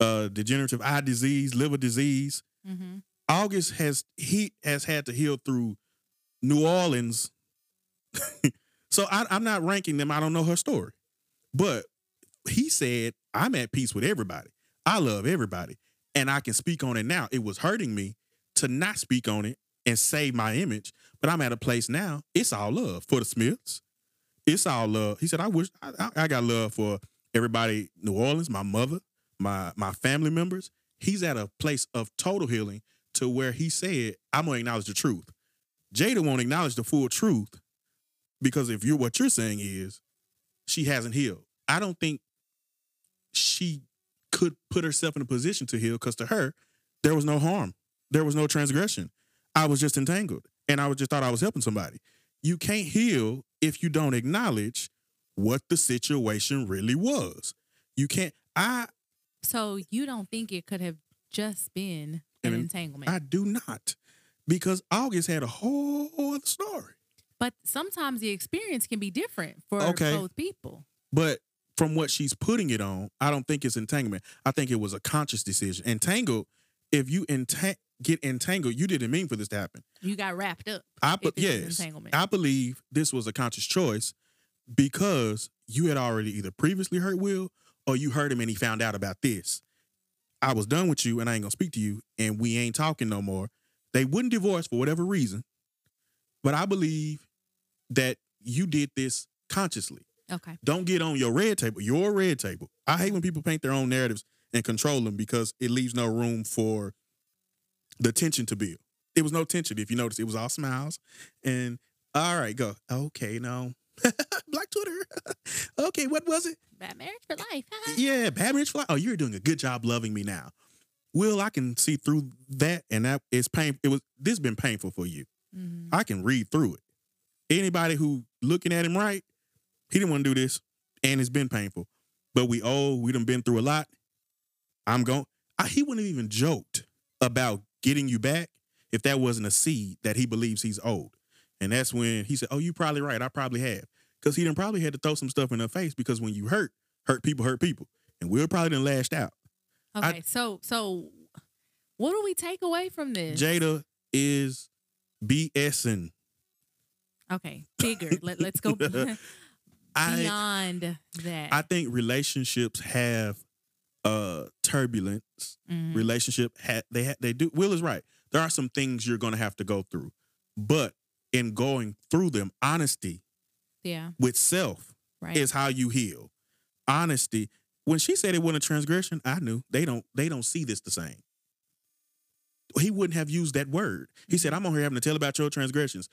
Uh, degenerative eye disease, liver disease. Mm-hmm. August has he has had to heal through New Orleans. so I, I'm not ranking them. I don't know her story, but he said I'm at peace with everybody. I love everybody, and I can speak on it now. It was hurting me to not speak on it and save my image, but I'm at a place now. It's all love for the Smiths. It's all love. He said, "I wish I, I- got love for everybody. New Orleans, my mother, my my family members. He's at a place of total healing to where he said, I'm gonna acknowledge the truth. Jada won't acknowledge the full truth because if you're what you're saying is she hasn't healed. I don't think she could put herself in a position to heal because to her, there was no harm. There was no transgression. I was just entangled. And I was just thought I was helping somebody. You can't heal if you don't acknowledge what the situation really was. You can't I So you don't think it could have just been an An- entanglement? I do not. Because August had a whole other story. but sometimes the experience can be different for Okay. both people. But from what she's putting it on, I don't think it's entanglement. I think it was a conscious decision. Entangled, if you entang- get entangled, you didn't mean for this to happen. You got wrapped up. I be- yes. I believe this was a conscious choice because you had already either previously hurt Will or you hurt him and he found out about this. I was done with you and I ain't gonna speak to you and we ain't talking no more. They wouldn't divorce for whatever reason, but I believe that you did this consciously. okay. Don't get on your red table. Your red table. I hate when people paint their own narratives and control them because it leaves no room for the tension to build. There was no tension. If you notice, it was all smiles. And all right, go. Okay, no. Black Twitter. okay, what was it? Bad marriage for life. Yeah, bad marriage fly. Oh, you're doing a good job loving me now. Will, I can see through that, and that is pain. It was this has been painful for you. Mhm. I can read through it. Anybody who looking at him right, he didn't want to do this, and it's been painful. But we old, we done been through a lot. I'm going. I, he wouldn't have even joked about getting you back if that wasn't a seed that he believes he's owed. And that's when he said, "Oh, you probably right. I probably have." Because he done probably had to throw some stuff in her face because when you hurt, hurt people hurt people, and Will probably done lashed out. I- Okay. so so what do we take away from this? Jada is BSing. Okay. Bigger. Let, let's go I beyond that. I think relationships have uh turbulence. Mhm. Relationship ha- they ha- they do. Will is right. There are some things you're going to have to go through, but in going through them, honesty Yeah. with self Right. is how you heal. Honesty. When she said it wasn't a transgression, I knew they don't they don't see this the same. He wouldn't have used that word. He said, "I'm on here having to tell about your transgressions."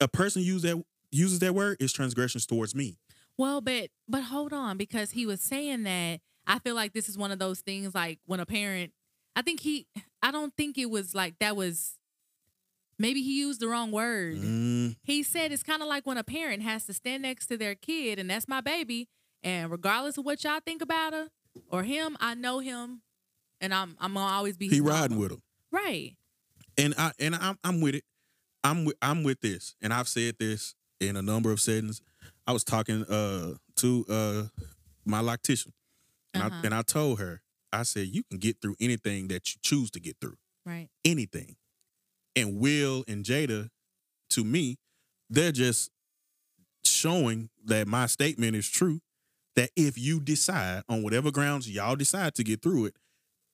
A person use that uses that word is transgressions towards me. Well, but but hold on, because he was saying that I feel like this is one of those things like when a parent I think he I don't think it was like that was maybe he used the wrong word. Mm, He said it's kind of like when a parent has to stand next to their kid and that's my baby and regardless of what y'all think about her or him, I know him and I'm I'm to always be he riding mama. with him. Right. and I and I'm I'm with it. I'm with I'm with this, and I've said this in a number of settings. I was talking uh to uh my loctician, and Uh-huh. I and I told her, I said you can get through anything that you choose to get through, Right. anything. And Will and Jada, to me, they're just showing that my statement is true. That if you decide on whatever grounds y'all decide to get through it,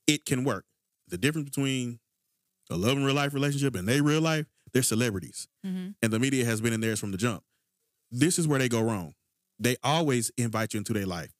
it can work. The difference between a love and real life relationship and they real life, they're celebrities. hmm And the media has been in theirs from the jump. This is where they go wrong. They always invite you into their life.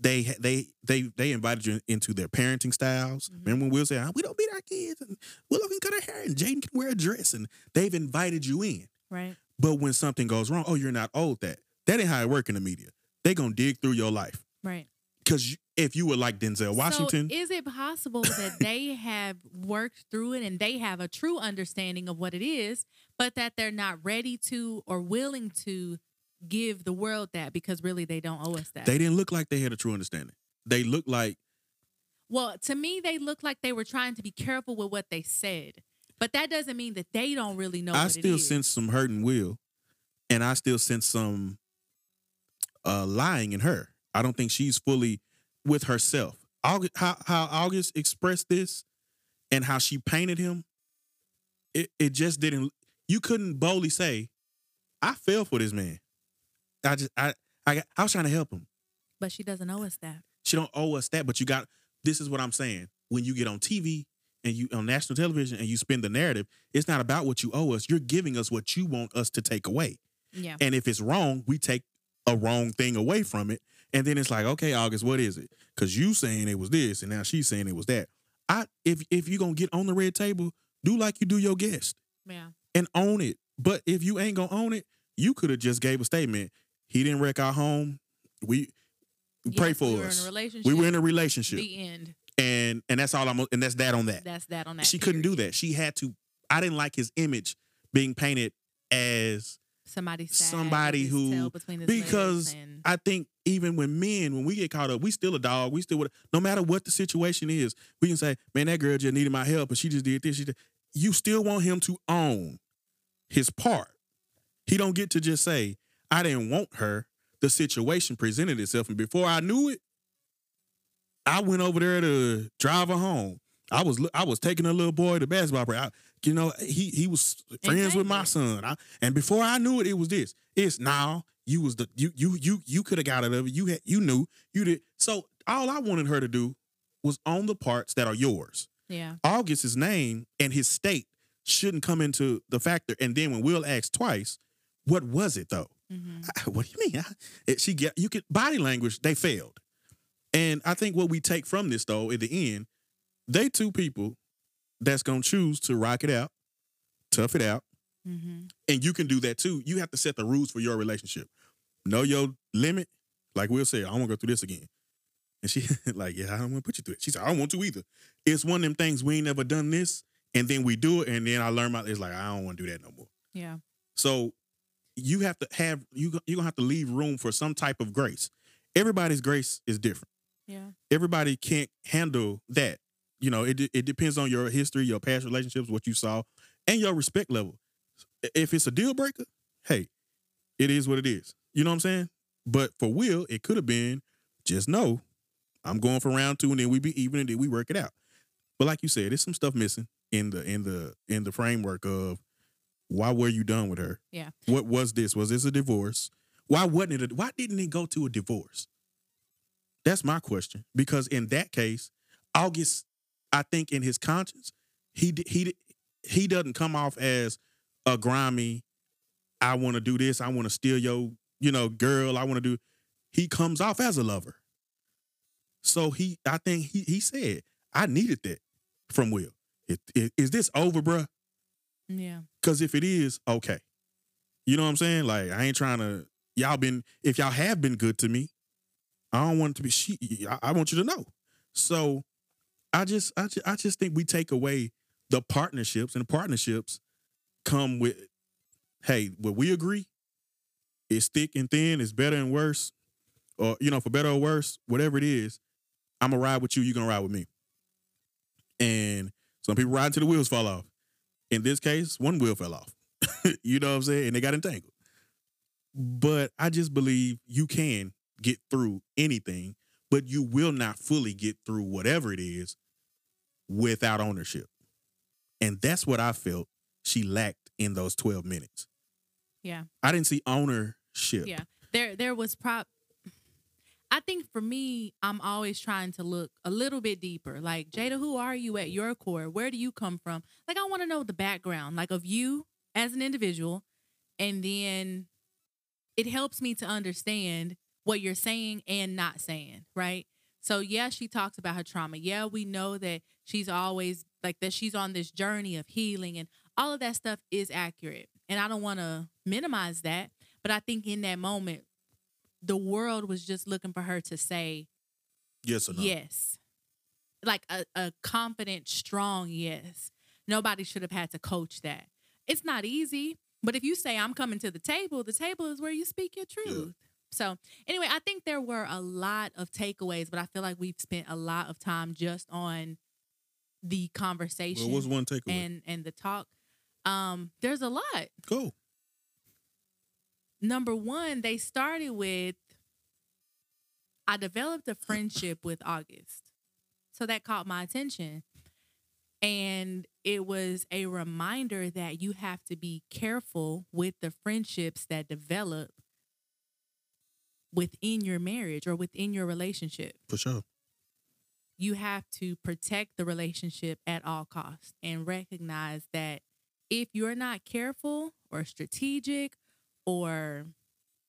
They they they they invited you into their parenting styles. Mhm. Remember when Will said, "We don't beat our kids," and Willow can cut her hair, and Jaden can wear a dress, and they've invited you in. Right. But when something goes wrong, oh, you're not old that. That ain't how it work in the media. They gonna dig through your life Right. because if you were like Denzel Washington, So is it possible that they have worked through it and they have a true understanding of what it is, but that they're not ready to or willing to give the world that because really they don't owe us that? they didn't look like they had a true understanding. They looked like well, to me, they look like they were trying to be careful with what they said, but that doesn't mean that they don't really know. I what still it is. sense some hurt in Will, and I still sense some uh, lying in her. I don't think she's fully with herself. August, how how August expressed this and how she painted him, it it just didn't. You couldn't boldly say, "I fell for this man." I just I I got, I was trying to help him. but she doesn't owe us that. She don't owe us that, but you got. This is what I'm saying. When you get on TV and you on national television and you spin the narrative, it's not about what you owe us. You're giving us what you want us to take away. Yeah. And if it's wrong, we take a wrong thing away from it. And then it's like, okay, August, what is it? Because you saying it was this, and now she's saying it was that. I if if you're gonna get on the red table, do like you do your guest Yeah. and own it. But if you ain't gonna own it, you could have just gave a statement. He didn't wreck our home. We pray for we us. in a relationship. we were in a relationship, The end. and and that's all I'm. And that's that on that. That's that on that. she couldn't do that. She had to. I didn't like his image being painted as Somebody somebody who- tail between his legs because and, I think even when men, when we get caught up, we still a dog. We still would, no matter what the situation is, we can say, man, that girl just needed my help, but she just did this. She did. You still want him to own his part. He don't get to just say, I didn't want her. The situation presented itself, and before I knew it, I went over there to drive her home. I was I was taking a little boy to basketball practice. You know, he he was friends with my son. I, and before I knew it, it was this. It's now you was the you you you you could have got out of it. You had you knew you did. So all I wanted her to do was own the parts that are yours. yeah. August's name and his state shouldn't come into the factor. And then when Will asked twice, what was it though? Hmm I- what do you mean? I- it- she get you could body language. They failed, and I think what we take from this though, at the end, they two people that's gonna choose to rock it out, tough it out, hmm and you can do that too. You have to set the rules for your relationship. Know your limit. Like Will said, I don't want to go through this again. And she like, yeah, I don't want to put you through it. She said, I don't want to either. It's one of them things we ain't never done this, and then we do it, and then I learn my. It's like I don't want to do that no more. Yeah. So you have to have you you're gonna have to leave room for some type of grace. Everybody's grace is different. Yeah. Everybody can't handle that. You know, it it depends on your history, your past relationships, what you saw, and your respect level. If it's a deal breaker, hey, it is what it is. You know what I'm saying? But for Will, it could have been just no, I'm going for round two, and then we be even, and then we work it out. But like you said, there's some stuff missing in the in the in the framework of why were you done with her? Yeah. What was this? Was this a divorce? Why wasn't it? A, why didn't it go to a divorce? That's my question. Because in that case, August, I think in his conscience, he he he doesn't come off as a grimy. I want to do this. I want to steal your, you know, girl. I want to do. He comes off as a lover. So he, I think he he said, I needed that from Will. Is, is, is this over, bruh? Yeah. Because if it is, okay. You know what I'm saying? Like, I ain't trying to, y'all been, if y'all have been good to me, I don't want it to be, she, I, I want you to know. So I just, I just, I just think we take away the partnerships and partnerships come with, hey, what we agree is thick and thin, is better and worse, or, you know, for better or worse, whatever it is, I'm gonna ride with you, you're gonna ride with me. And some people ride until the wheels fall off. In this case, one wheel fell off. you know what I'm saying? And they got entangled. But I just believe you can get through anything, but you will not fully get through whatever it is without ownership. And that's what I felt she lacked in those 12 minutes. Yeah. I didn't see ownership. Yeah. There there was prop I think for me, I'm always trying to look a little bit deeper. Like, Jada, who are you at your core? Where do you come from? Like, I want to know the background, like of you as an individual. And then it helps me to understand what you're saying and not saying, right? So, yeah, she talks about her trauma. Yeah, we know that she's always like that she's on this journey of healing and all of that stuff is accurate. And I don't want to minimize that. But I think in that moment, the world was just looking for her to say Yes or no? yes. Like a, a confident, strong yes. Nobody should have had to coach that. It's not easy, but if you say, I'm coming to the table, the table is where you speak your truth. So, anyway, I think there were a lot of takeaways, but I feel like we've spent a lot of time just on the conversation Well, what's one takeaway? and and the talk. Um, there's a lot. Go. Number one, they started with I developed a friendship with August. So that caught my attention. And it was a reminder that you have to be careful with the friendships that develop within your marriage or within your relationship. For sure. You have to protect the relationship at all costs and recognize that if you're not careful or strategic or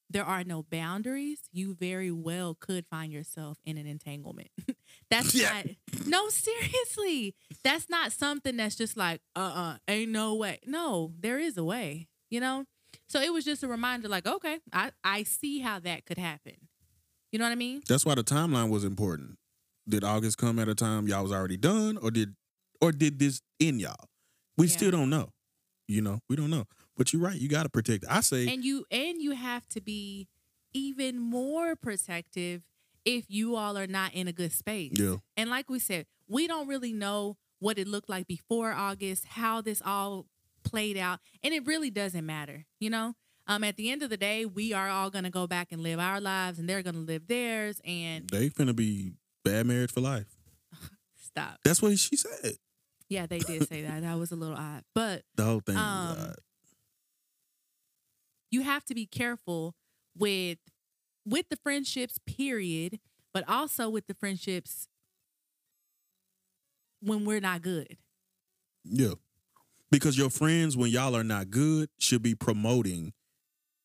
there are no boundaries, you very well could find yourself in an entanglement. that's Yeah. not no, seriously. That's not something that's just like, uh-uh, ain't no way. No, there is a way, you know? So it was just a reminder, like, okay, I, I see how that could happen. You know what I mean? That's why the timeline was important. Did August come at a time y'all was already done, or did or did this in y'all? We Yeah. still don't know. You know, we don't know. But you're right. You got to protect. I say, and you and you have to be even more protective if you all are not in a good space. yeah, And like we said, we don't really know what it looked like before August, how this all played out, and it really doesn't matter, you know? Um at the end of the day, we are all going to go back and live our lives and they're going to live theirs and they're gonna be bad married for life. stop. That's what she said. Yeah, they did say that. That was a little odd. But The whole thing. Um, was odd. You have to be careful with with the friendships period but also with the friendships when we're not good Yeah. Because your friends, when y'all are not good, should be promoting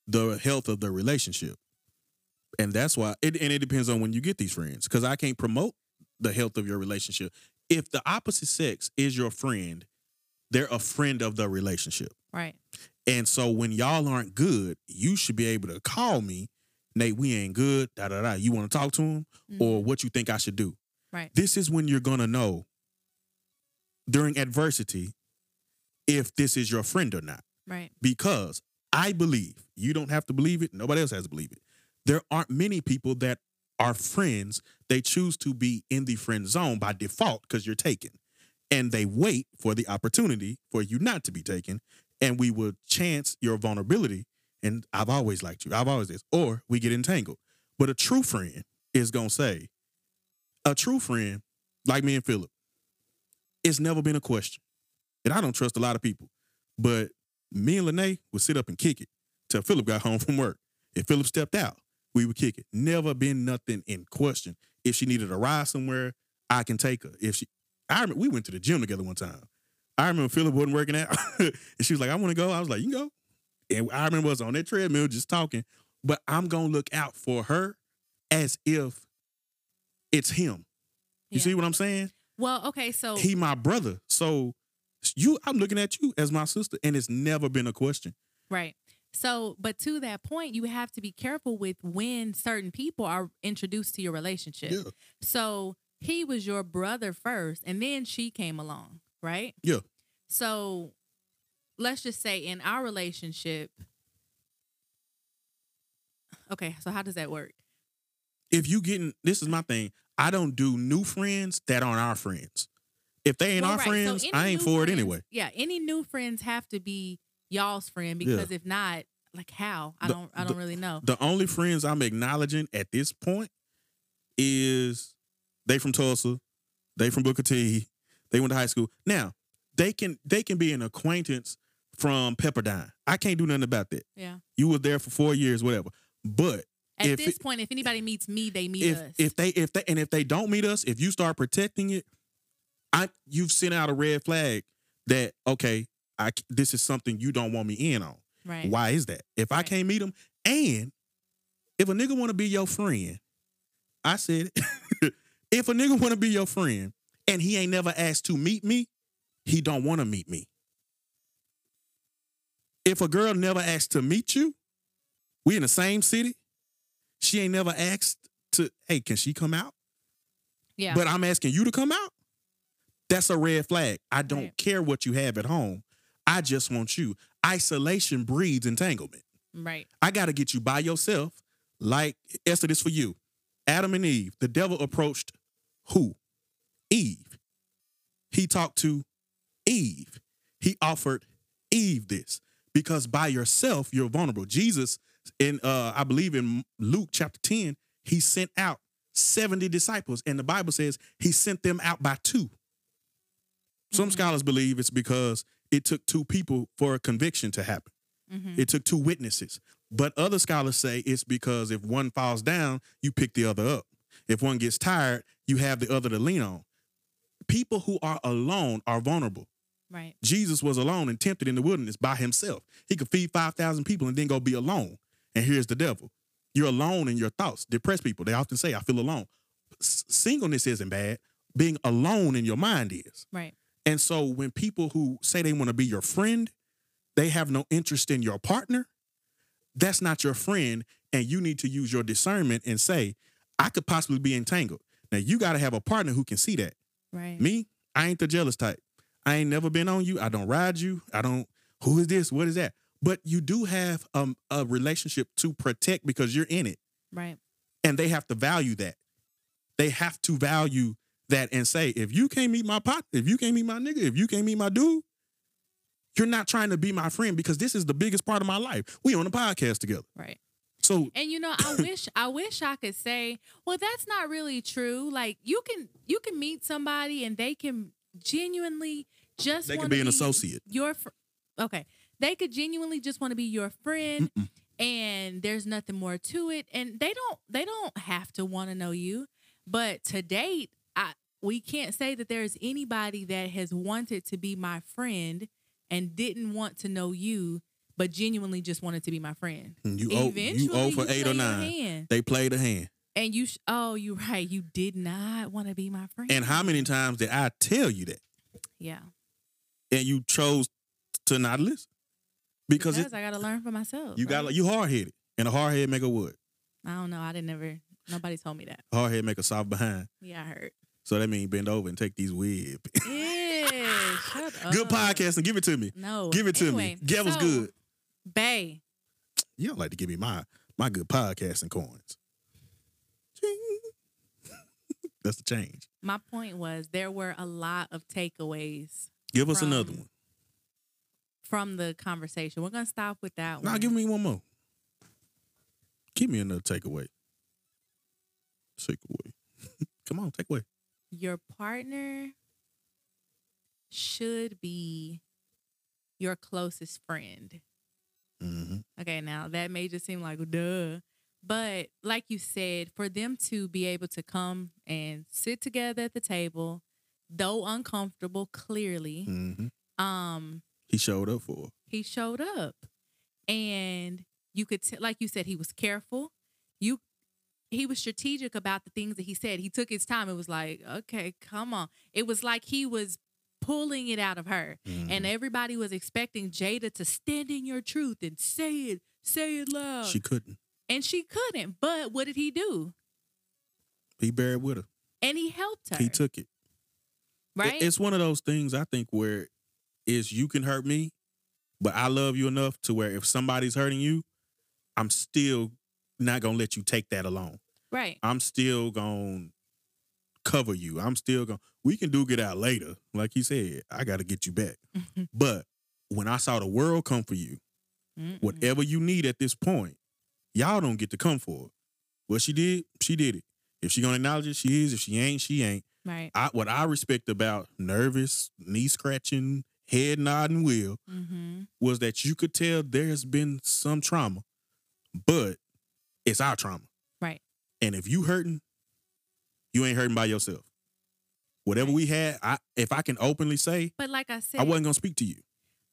the health of the relationship. And that's why it and it depends on when you get these friends. Because I can't promote the health of your relationship. If the opposite sex is your friend, they're a friend of the relationship. right And so when y'all aren't good, you should be able to call me, Nate, we ain't good, da da da. You want to talk to him? Or mm-hmm. what you think I should do? right This is when you're gonna know during adversity if this is your friend or not. right Because I believe, you don't have to believe it, nobody else has to believe it. There aren't many people that are friends. They choose to be in the friend zone by default because you're taken. And they wait for the opportunity for you not to be taken. And we will chance your vulnerability. And I've always liked you. I've always this. Or we get entangled. But a true friend is gonna say, a true friend, like me and Philip, it's never been a question. And I don't trust a lot of people. But me and Lene would sit up and kick it till Philip got home from work. If Philip stepped out, we would kick it. Never been nothing in question. If she needed a ride somewhere, I can take her. If she, I remember we went to the gym together one time. I remember Philip wasn't working out, and she was like, "I want to go." I was like, "You go." And I remember us on that treadmill just talking. But I'm gonna look out for her as if it's him. You Yeah. see what I'm saying? well okay so He my brother. So you, I'm looking at you as my sister, and it's never been a question. right so but to that point you have to be careful with when certain people are introduced to your relationship Yeah. so he was your brother first and then she came along right Yeah. So let's just say in our relationship. Okay, so how does that work? if you getting this is my thing. I don't do new friends that aren't our friends. If they ain't Well, our right, friends, any I ain't for it anyway. Yeah, any new friends have to be y'all's friend because if not, like how? I The- don't I don't really know. The only friends I'm acknowledging at this point is they from Tulsa, they from Booker T, they went to high school. Now they can they can be an acquaintance from Pepperdine. I can't do nothing about that. yeah. You were there for four years, whatever. But At this it- point, if anybody meets me, they meet if us. if they if they and if they don't meet us, if you start protecting it, I you've sent out a red flag that okay, I this is something you don't want me in on. right. Why is that? If I can't meet them, and if a nigga want to be your friend, I said, if a nigga want to be your friend and he ain't never asked to meet me, he don't want to meet me. If a girl never asked to meet you, we in the same city, she ain't never asked to, hey, can she come out? Yeah. But I'm asking you to come out. That's a red flag. I don't Right. care what you have at home. I just want you. Isolation breeds entanglement. right. I got to get you by yourself. Like Esther, this for you. Adam and Eve, the devil approached who? Eve. He talked to Eve. He offered Eve this because by yourself you're vulnerable. Jesus, in uh, I believe in Luke chapter 10, he sent out 70 disciples, and the Bible says he sent them out by two. Some scholars believe it's because it took two people for a conviction to happen. Mhm. It took two witnesses. But other scholars say it's because if one falls down, you pick the other up. If one gets tired, you have the other to lean on. People who are alone are vulnerable. Right. Jesus was alone and tempted in the wilderness by himself. He could feed 5,000 people and then go be alone. And here's the devil. You're alone in your thoughts. Depressed people, they often say, I feel alone. S- singleness isn't bad. Being alone in your mind is. Right. And so when people who say they want to be your friend, they have no interest in your partner, that's not your friend. And you need to use your discernment and say, I could possibly be entangled. Now you got to have a partner who can see that. Right. Me, I ain't the jealous type. I ain't never been on you. I don't ride you. I don't, who is this? What is that? But you do have um, a relationship to protect because you're in it Right. and they have to value that. They have to value that and say, if you can't meet my pot, if you can't meet my nigga, if you can't meet my dude, you're not trying to be my friend because this is the biggest part of my life. We on a podcast together. Right. So And you know, I wish I wish I could say, well, that's not really true. Like you can you can meet somebody and they can genuinely just They can be an associate. Your fr- okay, they could genuinely just want to be your friend, Mm-mm. and there's nothing more to it. And they don't they don't have to want to know you. But to date, I we can't say that there's anybody that has wanted to be my friend and didn't want to know you, but genuinely just wanted to be my friend. Mm, you owe, you owe for you eight or nine. hand. They played a hand. And you, sh- oh, you right. You did not want to be my friend. And how many times did I tell you that? Yeah, And you chose to not listen? Because because it, I got to learn for myself. you got right? you hard headed. And a hard head make a wood. I don't know. I didn't never. Nobody told me that. Hard head make a soft behind. Yeah, I heard. So that means bend over and take these weird. Yeah, shut up. good podcast and give it to me. No, Give it to Anyway, me. Gavel's so, good. Bay. You don't like to give me my my good podcasting coins. Ching. That's the change. My point was there were a lot of takeaways Give us From- another one. from the conversation. We're gonna stop with that one. Now give me one more. Give me another takeaway. Takeaway. Come on, take away. your partner should be your closest friend. Hmm Okay, now that may just seem like duh. But like you said, for them to be able to come and sit together at the table, though uncomfortable, clearly, hmm um, He showed up for. her. he showed up. And you could t- like you said, he was careful. You he was strategic about the things that he said. He took his time. It was like, okay, come on. It was like he was pulling it out of her. Mhm. And everybody was expecting Jada to stand in your truth and say it, say it loud. she couldn't. and she couldn't. But what did he do? He buried with her. And he helped her. He took it. It- right. It's one of those things I think where is you can hurt me, but I love you enough to where if somebody's hurting you, I'm still not gonna let you take that alone. right. I'm still gonna cover you. I'm still gonna we can do get out later. Like he said, I gotta get you back. but when I saw the world come for you, Mm-mm. whatever you need at this point, y'all don't get to come for it. What she did, she did it. If she gonna acknowledge it, she is. If she ain't, she ain't. Right. I what I respect about nervous, knee scratching, head nodding Will Mm-hmm. was that you could tell there has been some trauma, but It's our trauma. Right. And if you hurting, you ain't hurting by yourself. Whatever we had, I if I can openly say, But like I said, I wasn't gonna speak to you.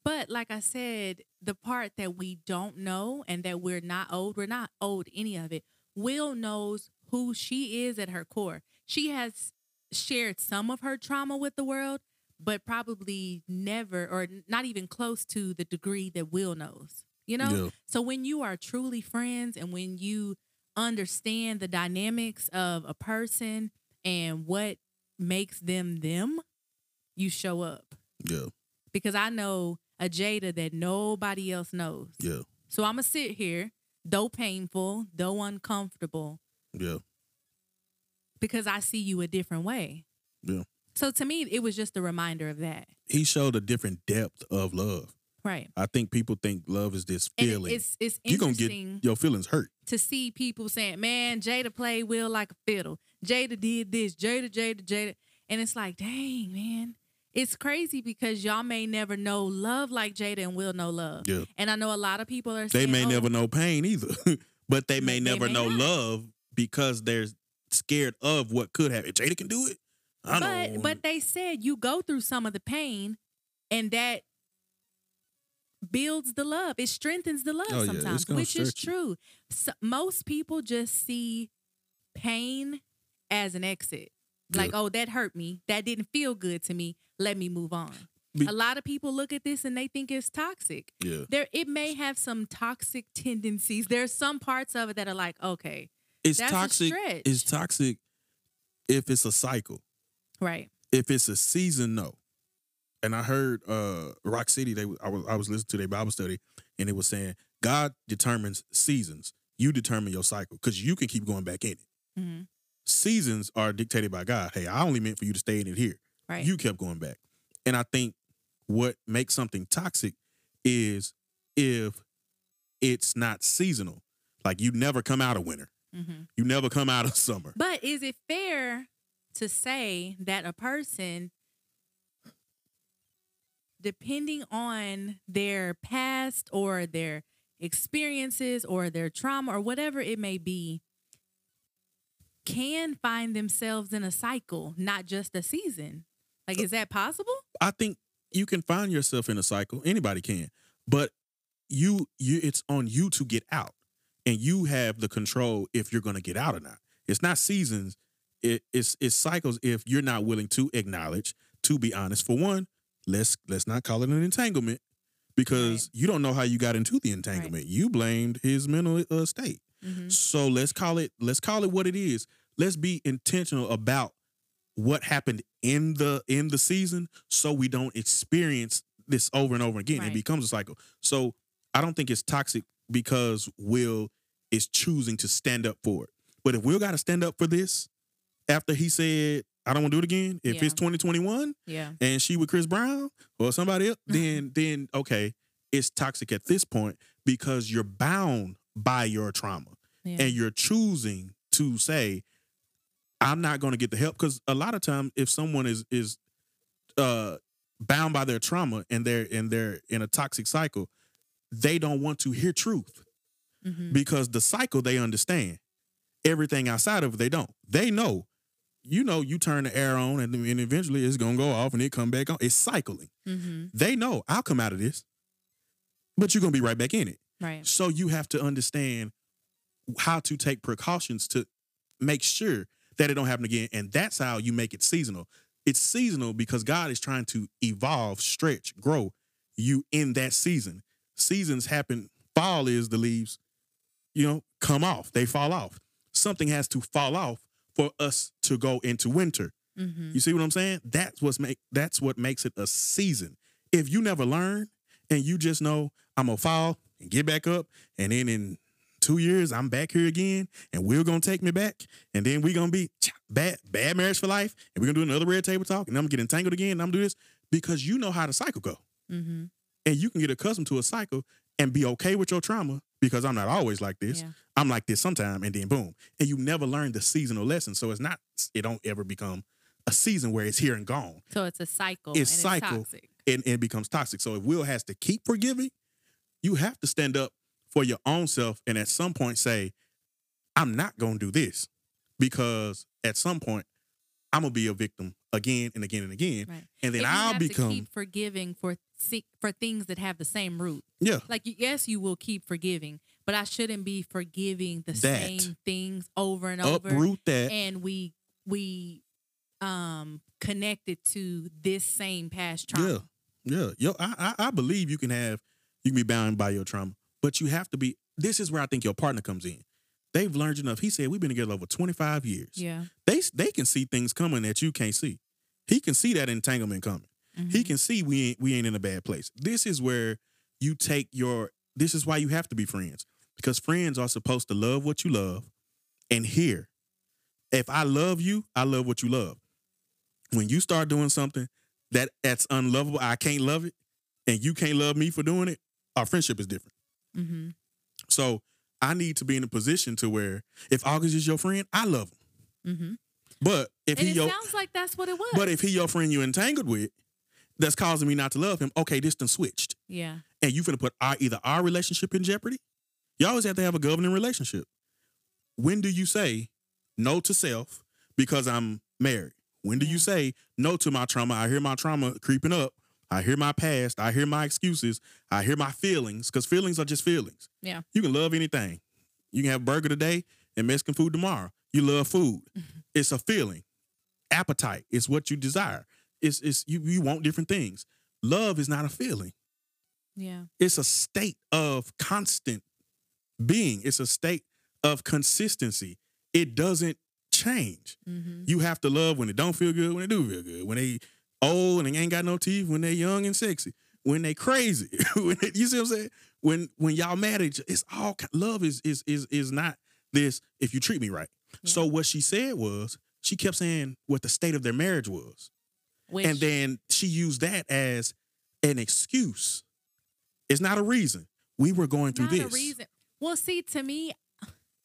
But like I said, the part that we don't know and that we're not owed, we're not owed any of it. Will knows who she is at her core. She has shared some of her trauma with the world, but probably never or not even close to the degree that Will knows. You know? Yeah. So when you are truly friends and when you understand the dynamics of a person and what makes them them, you show up Yeah, because I know a Jada that nobody else knows. yeah, So I'm gonna sit here, though painful, though uncomfortable, yeah, because I see you a different way. yeah. So to me, it was just a reminder of that. He showed a different depth of love. Right. I think people think love is this feeling. it's it's You're gonna get your feelings hurt. to see people saying, "Man, Jada played Will like a fiddle. Jada did this. Jada, Jada, Jada," and it's like, dang, man. It's crazy because y'all may never know love like Jada and Will know love. Yeah. And I know a lot of people are They may "Oh, never know pain either, but they may They never may know not. love because they're scared of what could happen. If Jada can do it. I but don't. but they said you go through some of the pain and that builds the love. It strengthens the love Oh, sometimes gonna which is true. So, most people just see pain as an exit. Like Yeah. oh that hurt me. That didn't feel good to me. Let me move on. Be- a lot of people look at this and they think it's toxic. Yeah, there it may have some toxic tendencies. There's some parts of it that are like okay it's toxic. It's toxic if it's a cycle. right. If it's a season, no. And I heard uh Rock City. They I was I was listening to their Bible study, and it was saying God determines seasons. You determine your cycle because you can keep going back in it. Mhm. Seasons are dictated by God. Hey, I only meant for you to stay in it here. right You kept going back. And I think what makes something toxic is if it's not seasonal. Like you never come out of winter. Mhm. You never come out of summer. But is it fair to say that a person, depending on their past or their experiences or their trauma or whatever it may be, can find themselves in a cycle, not just a season? Like, is that possible? I think you can find yourself in a cycle. Anybody can. But you you it's on you to get out. And you have the control if you're going to get out or not. It's not seasons. It, it's it's cycles if you're not willing to acknowledge, to be honest. For one, let's let's not call it an entanglement because you don't know how you got into the entanglement. You blamed his mental uh, state. Mhm. So let's call it let's call it what it is. Let's be intentional about what happened in the in the season so we don't experience this over and over again. It becomes a cycle. So I don't think it's toxic because Will is choosing to stand up for it. But if Will got to stand up for this after he said, I don't want to do it again, if Yeah. it's 2021 Yeah. and she with Chris Brown or somebody else, Mm-hmm. then then okay, it's toxic at this point because you're bound by your trauma Yeah. and you're choosing to say i'm not going to get the help because a lot of times if someone is is uh bound by their trauma and they're and they're in a toxic cycle they don't want to hear truth Mhm. because the cycle they understand everything outside of it they don't they know you know you turn the air on and, and eventually it's going to go off and it come back on it's cycling Mhm. they know i'll come out of this but you're going to be right back in it Right. so you have to understand how to take precautions to make sure that it don't happen again. And that's how you make it seasonal. It's seasonal because God is trying to evolve, stretch, grow you in that season. Seasons happen. Fall is the leaves, you know, come off. They fall off. Something has to fall off for us to go into winter. Mhm. You see what I'm saying? That's what's make that's what makes it a season. If you never learn and you just know I'm gonna fall and get back up, and then in two years I'm back here again, and we're gonna take me back, and then we're gonna be bad bad marriage for life, and we're gonna do another red table talk, and I'm gonna get entangled again, and I'm gonna do this because you know how the cycle go, Mhm. and you can get accustomed to a cycle and be okay with your trauma because I'm not always like this. Yeah. I'm like this sometime, and then boom, and you never learn the seasonal lesson, so it's not it don't ever become a season where it's here and gone So it's a cycle. It's and cycle. It's toxic. and, and it becomes toxic. So if Will has to keep forgiving, you have to stand up for your own self and at some point say, I'm not gonna do this because at some point I'm gonna be a victim again and again and again, Right. and then you I'll have to become keep forgiving for thi- for things that have the same root. yeah. Like yes, you will keep forgiving, but I shouldn't be forgiving the That. same things over and over. Uproot that. and we we um connected to this same past trauma. Yeah, yeah, yo, I, I I believe you can have you can be bound by your trauma, but you have to be. This is where I think your partner comes in. They've learned enough. He said we've been together over twenty five years. Yeah. They they can see things coming that you can't see. He can see that entanglement coming. Mm-hmm. He can see we ain't we ain't in a bad place. This is where you take your. This is why you have to be friends because friends are supposed to love what you love and hear. If I love you, I love what you love. When you start doing something that that's unlovable, I can't love it, and you can't love me for doing it. Our friendship is different. Mm-hmm. So I need to be in a position to where if August is your friend, I love him. Mm-hmm. But if And he it your sounds like that's what it was. but if he your friend you entangled with, that's causing me not to love him. Okay, this done switched, yeah. and you finna put our either our relationship in jeopardy. You always have to have a governing relationship. When do you say no to self because I'm married? When do you say no to my trauma? I hear my trauma creeping up. I hear my past. I hear my excuses. I hear my feelings because feelings are just feelings. Yeah. You can love anything. You can have burger today and Mexican food tomorrow. You love food. It's a feeling. Appetite is what you desire. It's it's you you want different things. Love is not a feeling. Yeah. It's a state of constant being. It's a state of consistency. It doesn't change. Mm-hmm. You have to love when it don't feel good, when it do feel good, when they old and they ain't got no teeth, when they young and sexy, when they crazy. when it- you see what I'm saying? When when y'all mad at it's all love is is is is not this if you treat me right. So what she said was she kept saying what the state of their marriage was. Which, And then she used that as an excuse. It's not a reason. We were going through not this. a reason. Well, see, to me,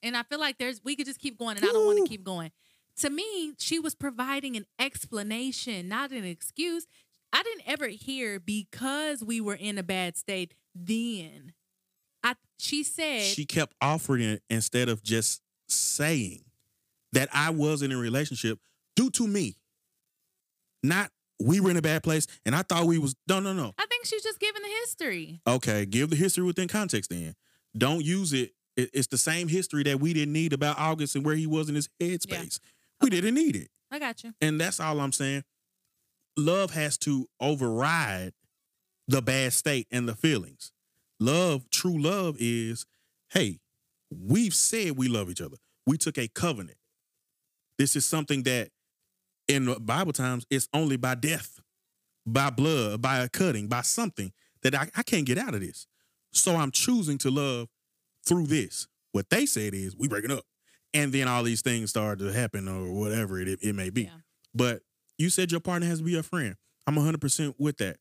and I feel like there's we could just keep going, and I don't want to keep going. To me, she was providing an explanation, not an excuse. I didn't ever hear because we were in a bad state. Then, I she said she kept offering it instead of just saying that I was in a relationship due to me. Not we were in a bad place and I thought we was no no no. I think she's just giving the history. Okay, give the history within context then. Don't use it. it- It's the same history that we didn't need about August and where he was in his headspace. We didn't need it. I got you. And that's all I'm saying. Love has to override the bad state and the feelings. Love, true love is, hey, we've said we love each other. We took a covenant. This is something that in the Bible times, it's only by death, by blood, by a cutting, by something that I, I can't get out of this. So I'm choosing to love through this. What they said is we breaking up. And then all these things start to happen or whatever it, it may be. Yeah. But you said your partner has to be a friend. I'm 100% with that.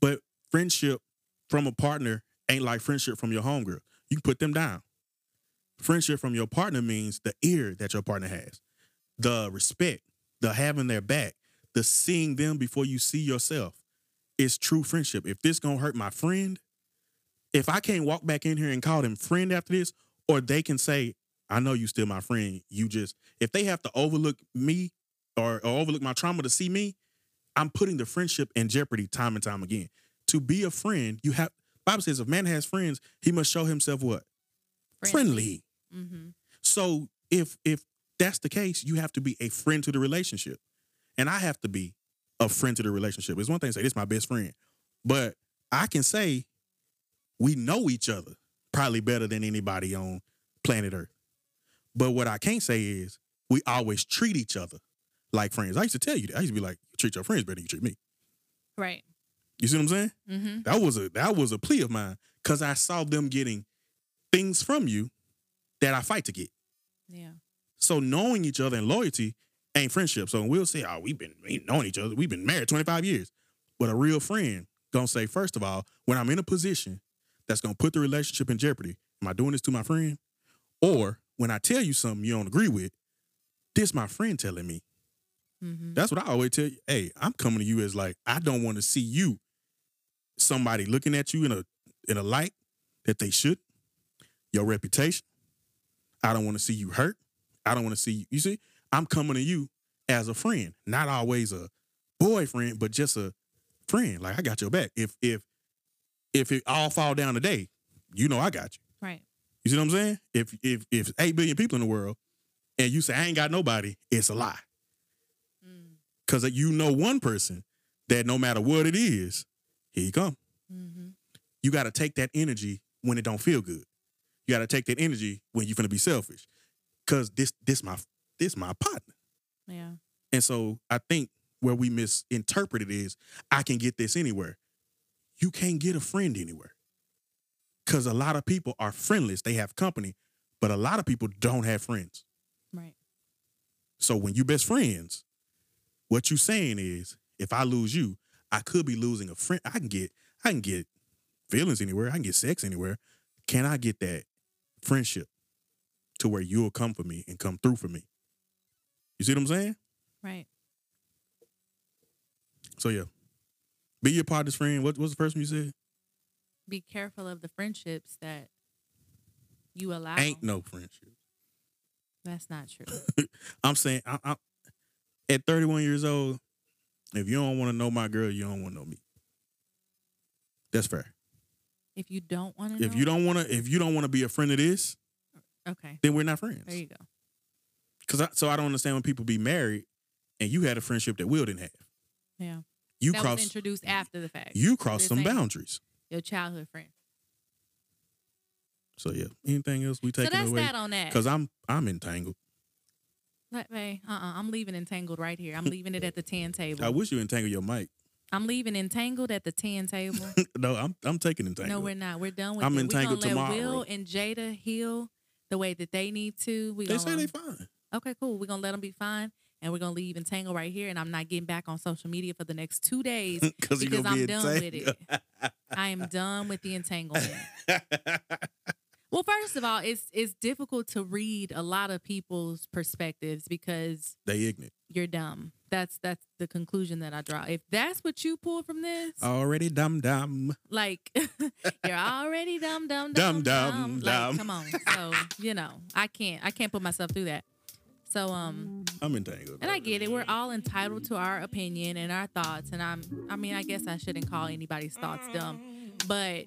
But friendship from a partner ain't like friendship from your homegirl. You can put them down. Friendship from your partner means the ear that your partner has, the respect, the having their back, the seeing them before you see yourself. is true friendship. If this gonna hurt my friend, if I can't walk back in here and call them friend after this, or they can say, I know you still my friend. You just if they have to overlook me or, or overlook my trauma to see me, I'm putting the friendship in jeopardy time and time again. To be a friend, you have Bible says if man has friends, he must show himself what? Friendly. Mm-hmm. So if if that's the case, you have to be a friend to the relationship. And I have to be a friend to the relationship. It's one thing to say this is my best friend. But I can say we know each other probably better than anybody on planet Earth. But what I can't say is we always treat each other like friends. I used to tell you that. I used to be like, you treat your friends better than you treat me. Right. You see what I'm saying? Mm-hmm. That was a that was a plea of mine because I saw them getting things from you that I fight to get. Yeah. So knowing each other and loyalty ain't friendship. So we'll say, oh, we've been we ain't knowing each other. We've been married 25 years. But a real friend gonna say, first of all, when I'm in a position that's gonna put the relationship in jeopardy, am I doing this to my friend? Or when I tell you something you don't agree with, this my friend telling me. Mm-hmm. That's what I always tell you. Hey, I'm coming to you as like, I don't want to see you, somebody looking at you in a in a light that they should, your reputation. I don't want to see you hurt. I don't want to see you. You see, I'm coming to you as a friend, not always a boyfriend, but just a friend. Like I got your back. If if if it all fall down today, you know I got you. Right. You see what I'm saying? If if if eight billion people in the world and you say I ain't got nobody, it's a lie. Mm. Cause you know one person that no matter what it is, here you come. Mm-hmm. You got to take that energy when it don't feel good. You got to take that energy when you're gonna be selfish. Cause this this my this my partner. Yeah. And so I think where we misinterpret it is I can get this anywhere. You can't get a friend anywhere. Cause a lot of people are friendless. They have company, but a lot of people don't have friends. Right. So when you best friends, what you saying is, if I lose you, I could be losing a friend. I can get, I can get feelings anywhere. I can get sex anywhere. Can I get that friendship to where you'll come for me and come through for me? You see what I'm saying? Right. So yeah, be your partner's friend. What was the first one you said? Be careful of the friendships that you allow. Ain't no friendship. That's not true. I'm saying, I, I, at 31 years old, if you don't want to know my girl, you don't want to know me. That's fair. if you don't want to, If you don't want to, if you don't want to be a friend of this, okay, then we're not friends. there you go. Cause I, so I don't understand when people be married and you had a friendship that Will didn't have. Yeah, You that cross was introduced after the fact. you crossed some boundaries. Your childhood friend. So yeah. Anything else we take So that's away? that on that. Cause I'm I'm entangled. Let me. Uh. uh I'm leaving entangled right here. I'm leaving it at the ten table. I wish you entangle your mic. I'm leaving entangled at the ten table. no, I'm I'm taking entangled. no, we're not. We're done with I'm it. entangled we're gonna tomorrow. let Will and Jada heal the way that they need to. We They say they fine. Okay, cool. We're gonna let them be fine. And we're gonna leave Entangle right here, and I'm not getting back on social media for the next two days Cause you're I'm be done with it. I am done with the entanglement. well, first of all, it's it's difficult to read a lot of people's perspectives because they ignorant. you're dumb. That's that's the conclusion that I draw. If that's what you pull from this, Already dumb dumb. like you're already dumb, dumb, Dumb, dumb, dumb, Like, dumb. come on. So you know, I can't I can't put myself through that. So um. I'm entangled. And I get it. We're all entitled to our opinion and our thoughts. And I'm, I mean, I guess I shouldn't call anybody's thoughts dumb, but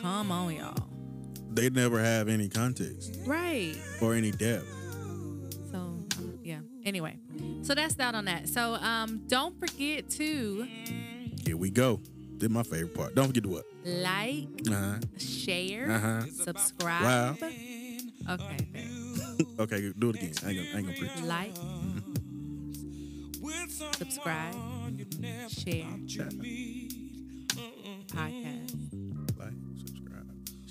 come on, y'all. They never have any context Right. or any depth. So, um, yeah. Anyway, so that's that on that. So, um, don't forget to Here we go. Is my favorite part. Don't forget to what? like, Uh-huh. share, Uh-huh. subscribe. Wow. Okay, okay, do it again. I ain't gonna, I ain't gonna preach. Like, subscribe, share, podcast.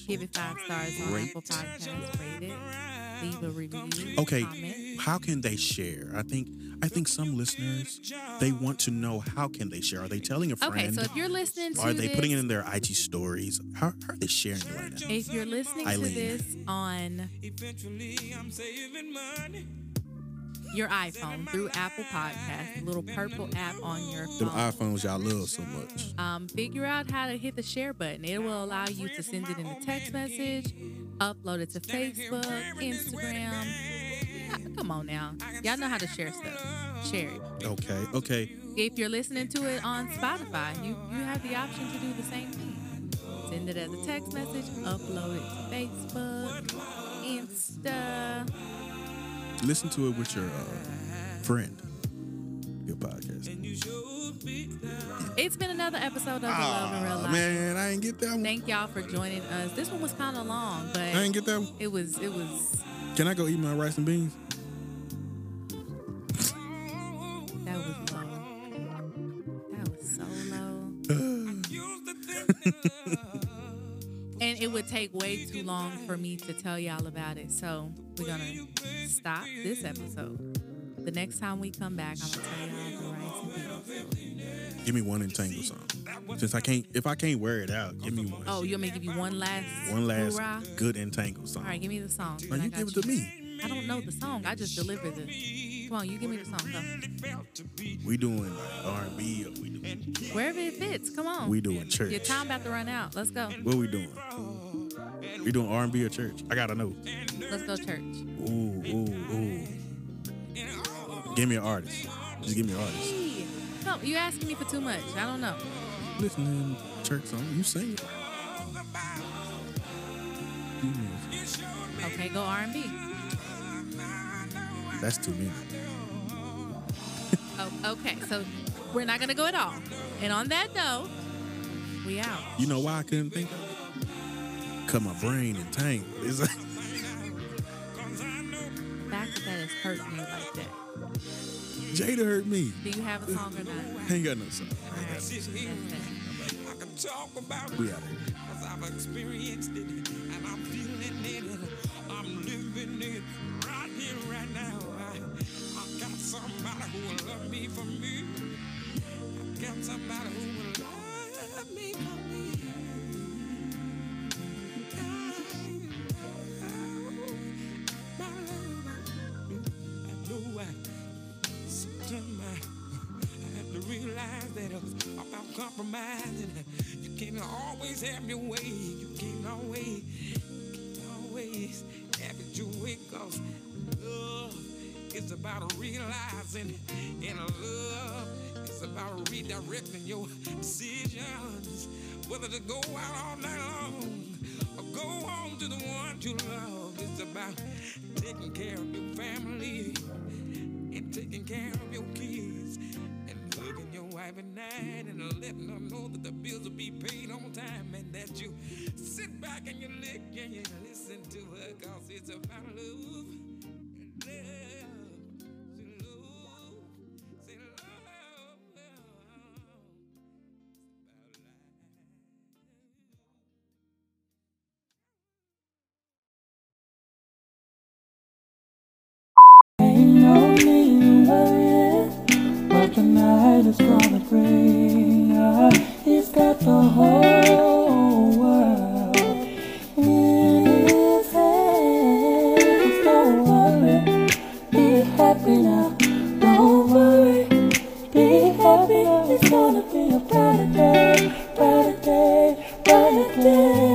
Like, subscribe. Give it five stars on Rate. Apple Podcasts. Rate it. Leave a review. Okay, Comment. how can they share? I think I think some listeners they want to know how can they share. Are they telling a friend? Okay, so if you're listening to are they this, putting it in their IG stories? How, how are they sharing it right now? if you're listening Eileen. to this on your iPhone through Apple Podcast, the little purple app on your Them phone, iPhones y'all love so much. um, figure out how to hit the share button. It will allow you to send it in a text message, upload it to Facebook, Instagram. Come on now, y'all know how to share stuff. Share it. Okay, okay. If you're listening to it on Spotify, you you have the option to do the same thing. Send it as a text message, upload it to Facebook, Insta. Listen to it with your uh, friend. Your podcast. It's been another episode of the Love and Real Ah, Life. man, I ain't get that one. Thank y'all for joining us. This one was kind of long, but I ain't get that one. it was it was Can I go eat my rice and beans? that was low. That was so low. and it would take way too long for me to tell y'all about it. So we're gonna stop this episode. The next time we come back, I'm gonna tell y'all the and beans. Give me one entangle song. Since I can't, if I can't wear it out, give me one. Oh, you want me to give you one last one last hoorah? good entangle song. All right, give me the song. I you give it to me. I don't know the song. I just delivered the. Come on, you give me the song. Go. We doing like R and B, or we doing Wherever it fits. Come on. we doing church. Your time about to run out. Let's go. What we doing? We doing R and B or church? I gotta know. Let's go church. Ooh, ooh, ooh. Give me an artist. Just give me an artist. Hey. No, you asking me for too much. I don't know. Listening to church song, you sing it. Give me a- Okay, go R and B. That's too many. Oh, okay, so we're not gonna go at all. And on that note, we out. You know why I couldn't think of it? Cause my brain entangled. It's like, The fact that that has hurt me like that. Jada hurt me. Do you have a song or not? Ain't got no song. All right, that's it. I can talk about it We out here. cause I've experienced it and I'm Got somebody who will love me for me. I know I sometimes I, I have to realize that it's about compromising. You can't always have your way. You can't always, can't always have it your way. Cause love is about realizing, and love about redirecting your decisions. Whether to go out all night long or go home to the one you love. It's about taking care of your family and taking care of your kids and hugging your wife at night and letting them know that the bills will be paid on time and that you sit back and you lick and you listen to her cause it's about love. Love. The night is gonna bring. Ah, He's got the whole world in his hands. Don't worry, be happy now. Don't worry, be happy. It's gonna be a brighter day, brighter day, brighter day.